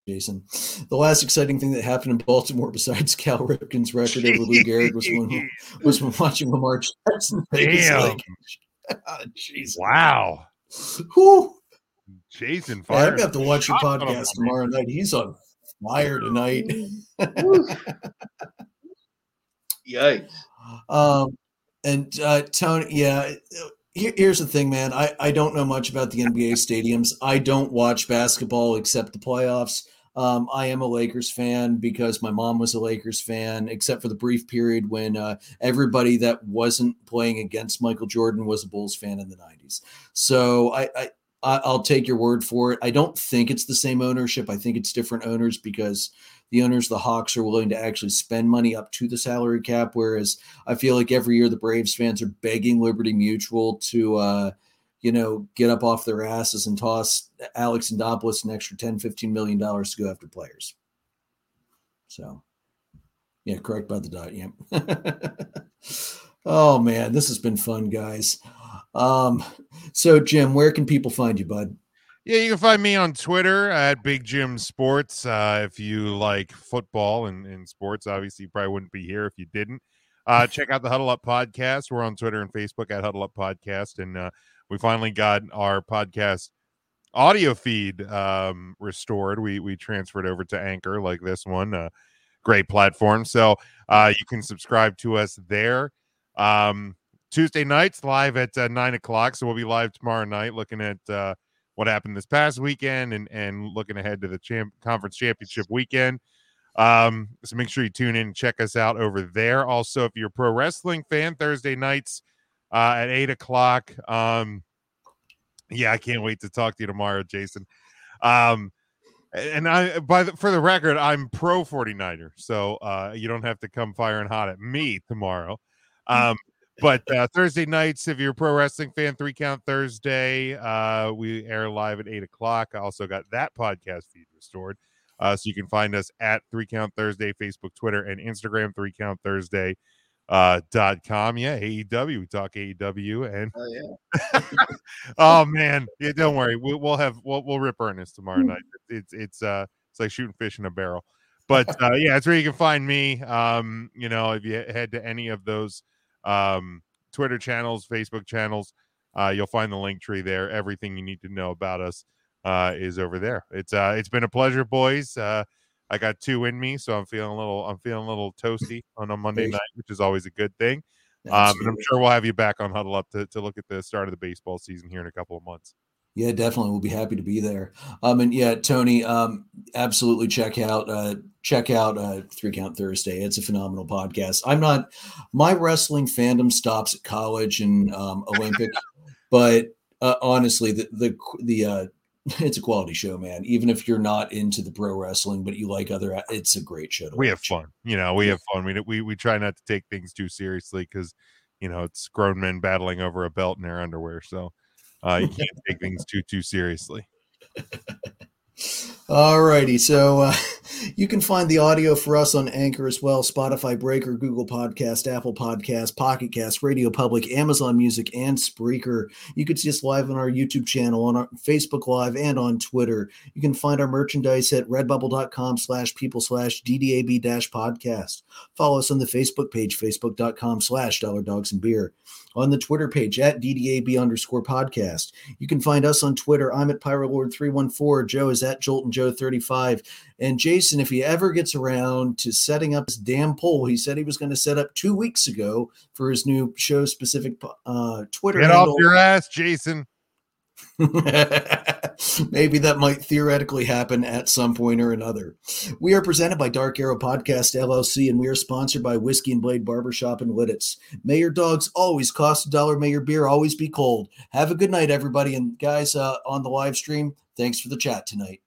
Jason! The last exciting thing that happened in Baltimore, besides Cal Ripken's record over Lou Gehrig, was when was when watching Lamar Jackson. Damn. Lake. Oh, Jesus! Wow. Whew. Jason Yeah, I'm fired. gonna have to watch your shots on him, podcast tomorrow night. He's on fire tonight. Yikes. um, and uh, Tony, yeah. Here, here's the thing, man. I, I don't know much about the NBA stadiums. I don't watch basketball except the playoffs. Um, I am a Lakers fan because my mom was a Lakers fan, except for the brief period when uh, everybody that wasn't playing against Michael Jordan was a Bulls fan in the 90s. So I, I I'll take your word for it. I don't think it's the same ownership. I think it's different owners because the owners, the Hawks, are willing to actually spend money up to the salary cap. Whereas I feel like every year the Braves fans are begging Liberty Mutual to, uh, you know, get up off their asses and toss Alex Anthopoulos an extra 10, 15 million dollars to go after players. So, yeah, correct by the dot. Yep. oh man, this has been fun, guys. Um, so Jim, where can people find you, bud? Yeah, you can find me on Twitter at Big Jim Sports. Uh, if you like football and, and sports, obviously you probably wouldn't be here if you didn't. Uh, check out the Huddle Up Podcast. We're on Twitter and Facebook at Huddle Up Podcast, and uh, we finally got our podcast audio feed um, restored. We we transferred over to Anchor, like this one. Uh, great platform. So uh, you can subscribe to us there. Um, Tuesday nights live at uh, nine o'clock. So we'll be live tomorrow night, looking at uh, what happened this past weekend and and looking ahead to the champ conference championship weekend. Um, so make sure you tune in and check us out over there. Also, if you're a pro wrestling fan, Thursday nights uh, at eight o'clock. Um, yeah, I can't wait to talk to you tomorrow, Jason. Um, and I, by the, for the record, I'm pro 49er, so uh, you don't have to come firing hot at me tomorrow. Um, but uh, Thursday nights, if you're a pro wrestling fan, three count Thursday, uh, we air live at eight o'clock. I also got that podcast feed restored. Uh, so you can find us at Three Count Thursday, Facebook, Twitter, and Instagram, Three Count Thursday. Uh, dot com. Yeah, AEW. We talk AEW, and Oh yeah. oh man, yeah, don't worry. We, we'll have we'll we'll rip Ernest tomorrow night. It's it's uh it's like shooting fish in a barrel. But uh, yeah, it's where you can find me. Um, you know, if you head to any of those um Twitter channels, Facebook channels, uh, you'll find the link tree there. Everything you need to know about us uh is over there. It's uh it's been a pleasure, boys. Uh I got two in me, so I'm feeling a little I'm feeling a little toasty on a Monday night, which is always a good thing. Um, and I'm sure we'll have you back on Huddle Up to, to look at the start of the baseball season here in a couple of months. Yeah, definitely. We'll be happy to be there. Um, and yeah, Tony, um, absolutely check out uh, check out uh, Three Count Thursday. It's a phenomenal podcast. I'm not my wrestling fandom stops at college and um, Olympic, but uh, honestly, the the the uh, it's a quality show, man. Even if you're not into the pro wrestling, but you like other, it's a great show. To We have fun, you know. We have fun. We we we try not to take things too seriously because you know it's grown men battling over a belt in their underwear. So uh, you can't take things too too seriously. All righty. So uh, you can find the audio for us on Anchor as well Spotify, Breaker, Google Podcast, Apple Podcast, Pocket Cast, Radio Public, Amazon Music, and Spreaker. You can see us live on our YouTube channel, on our Facebook Live, and on Twitter. You can find our merchandise at redbubble.com slash people slash DDAB dash podcast. Follow us on the Facebook page, facebook.com slash dollar dogs and beer on the Twitter page at DDAB underscore podcast. You can find us on Twitter. I'm at PyroLord314. Joe is at Joltin Joe 35. And Jason, if he ever gets around to setting up his damn poll, he said he was going to set up two weeks ago for his new show specific uh, Twitter. Get handle. off your ass, Jason. Maybe that might theoretically happen at some point or another. We are presented by Dark Arrow Podcast LLC, and we are sponsored by Whisky and Blade Barbershop in Lititz. May your dogs always cost a dollar. May your beer always be cold. Have a good night, everybody. And guys uh, on the live stream, thanks for the chat tonight.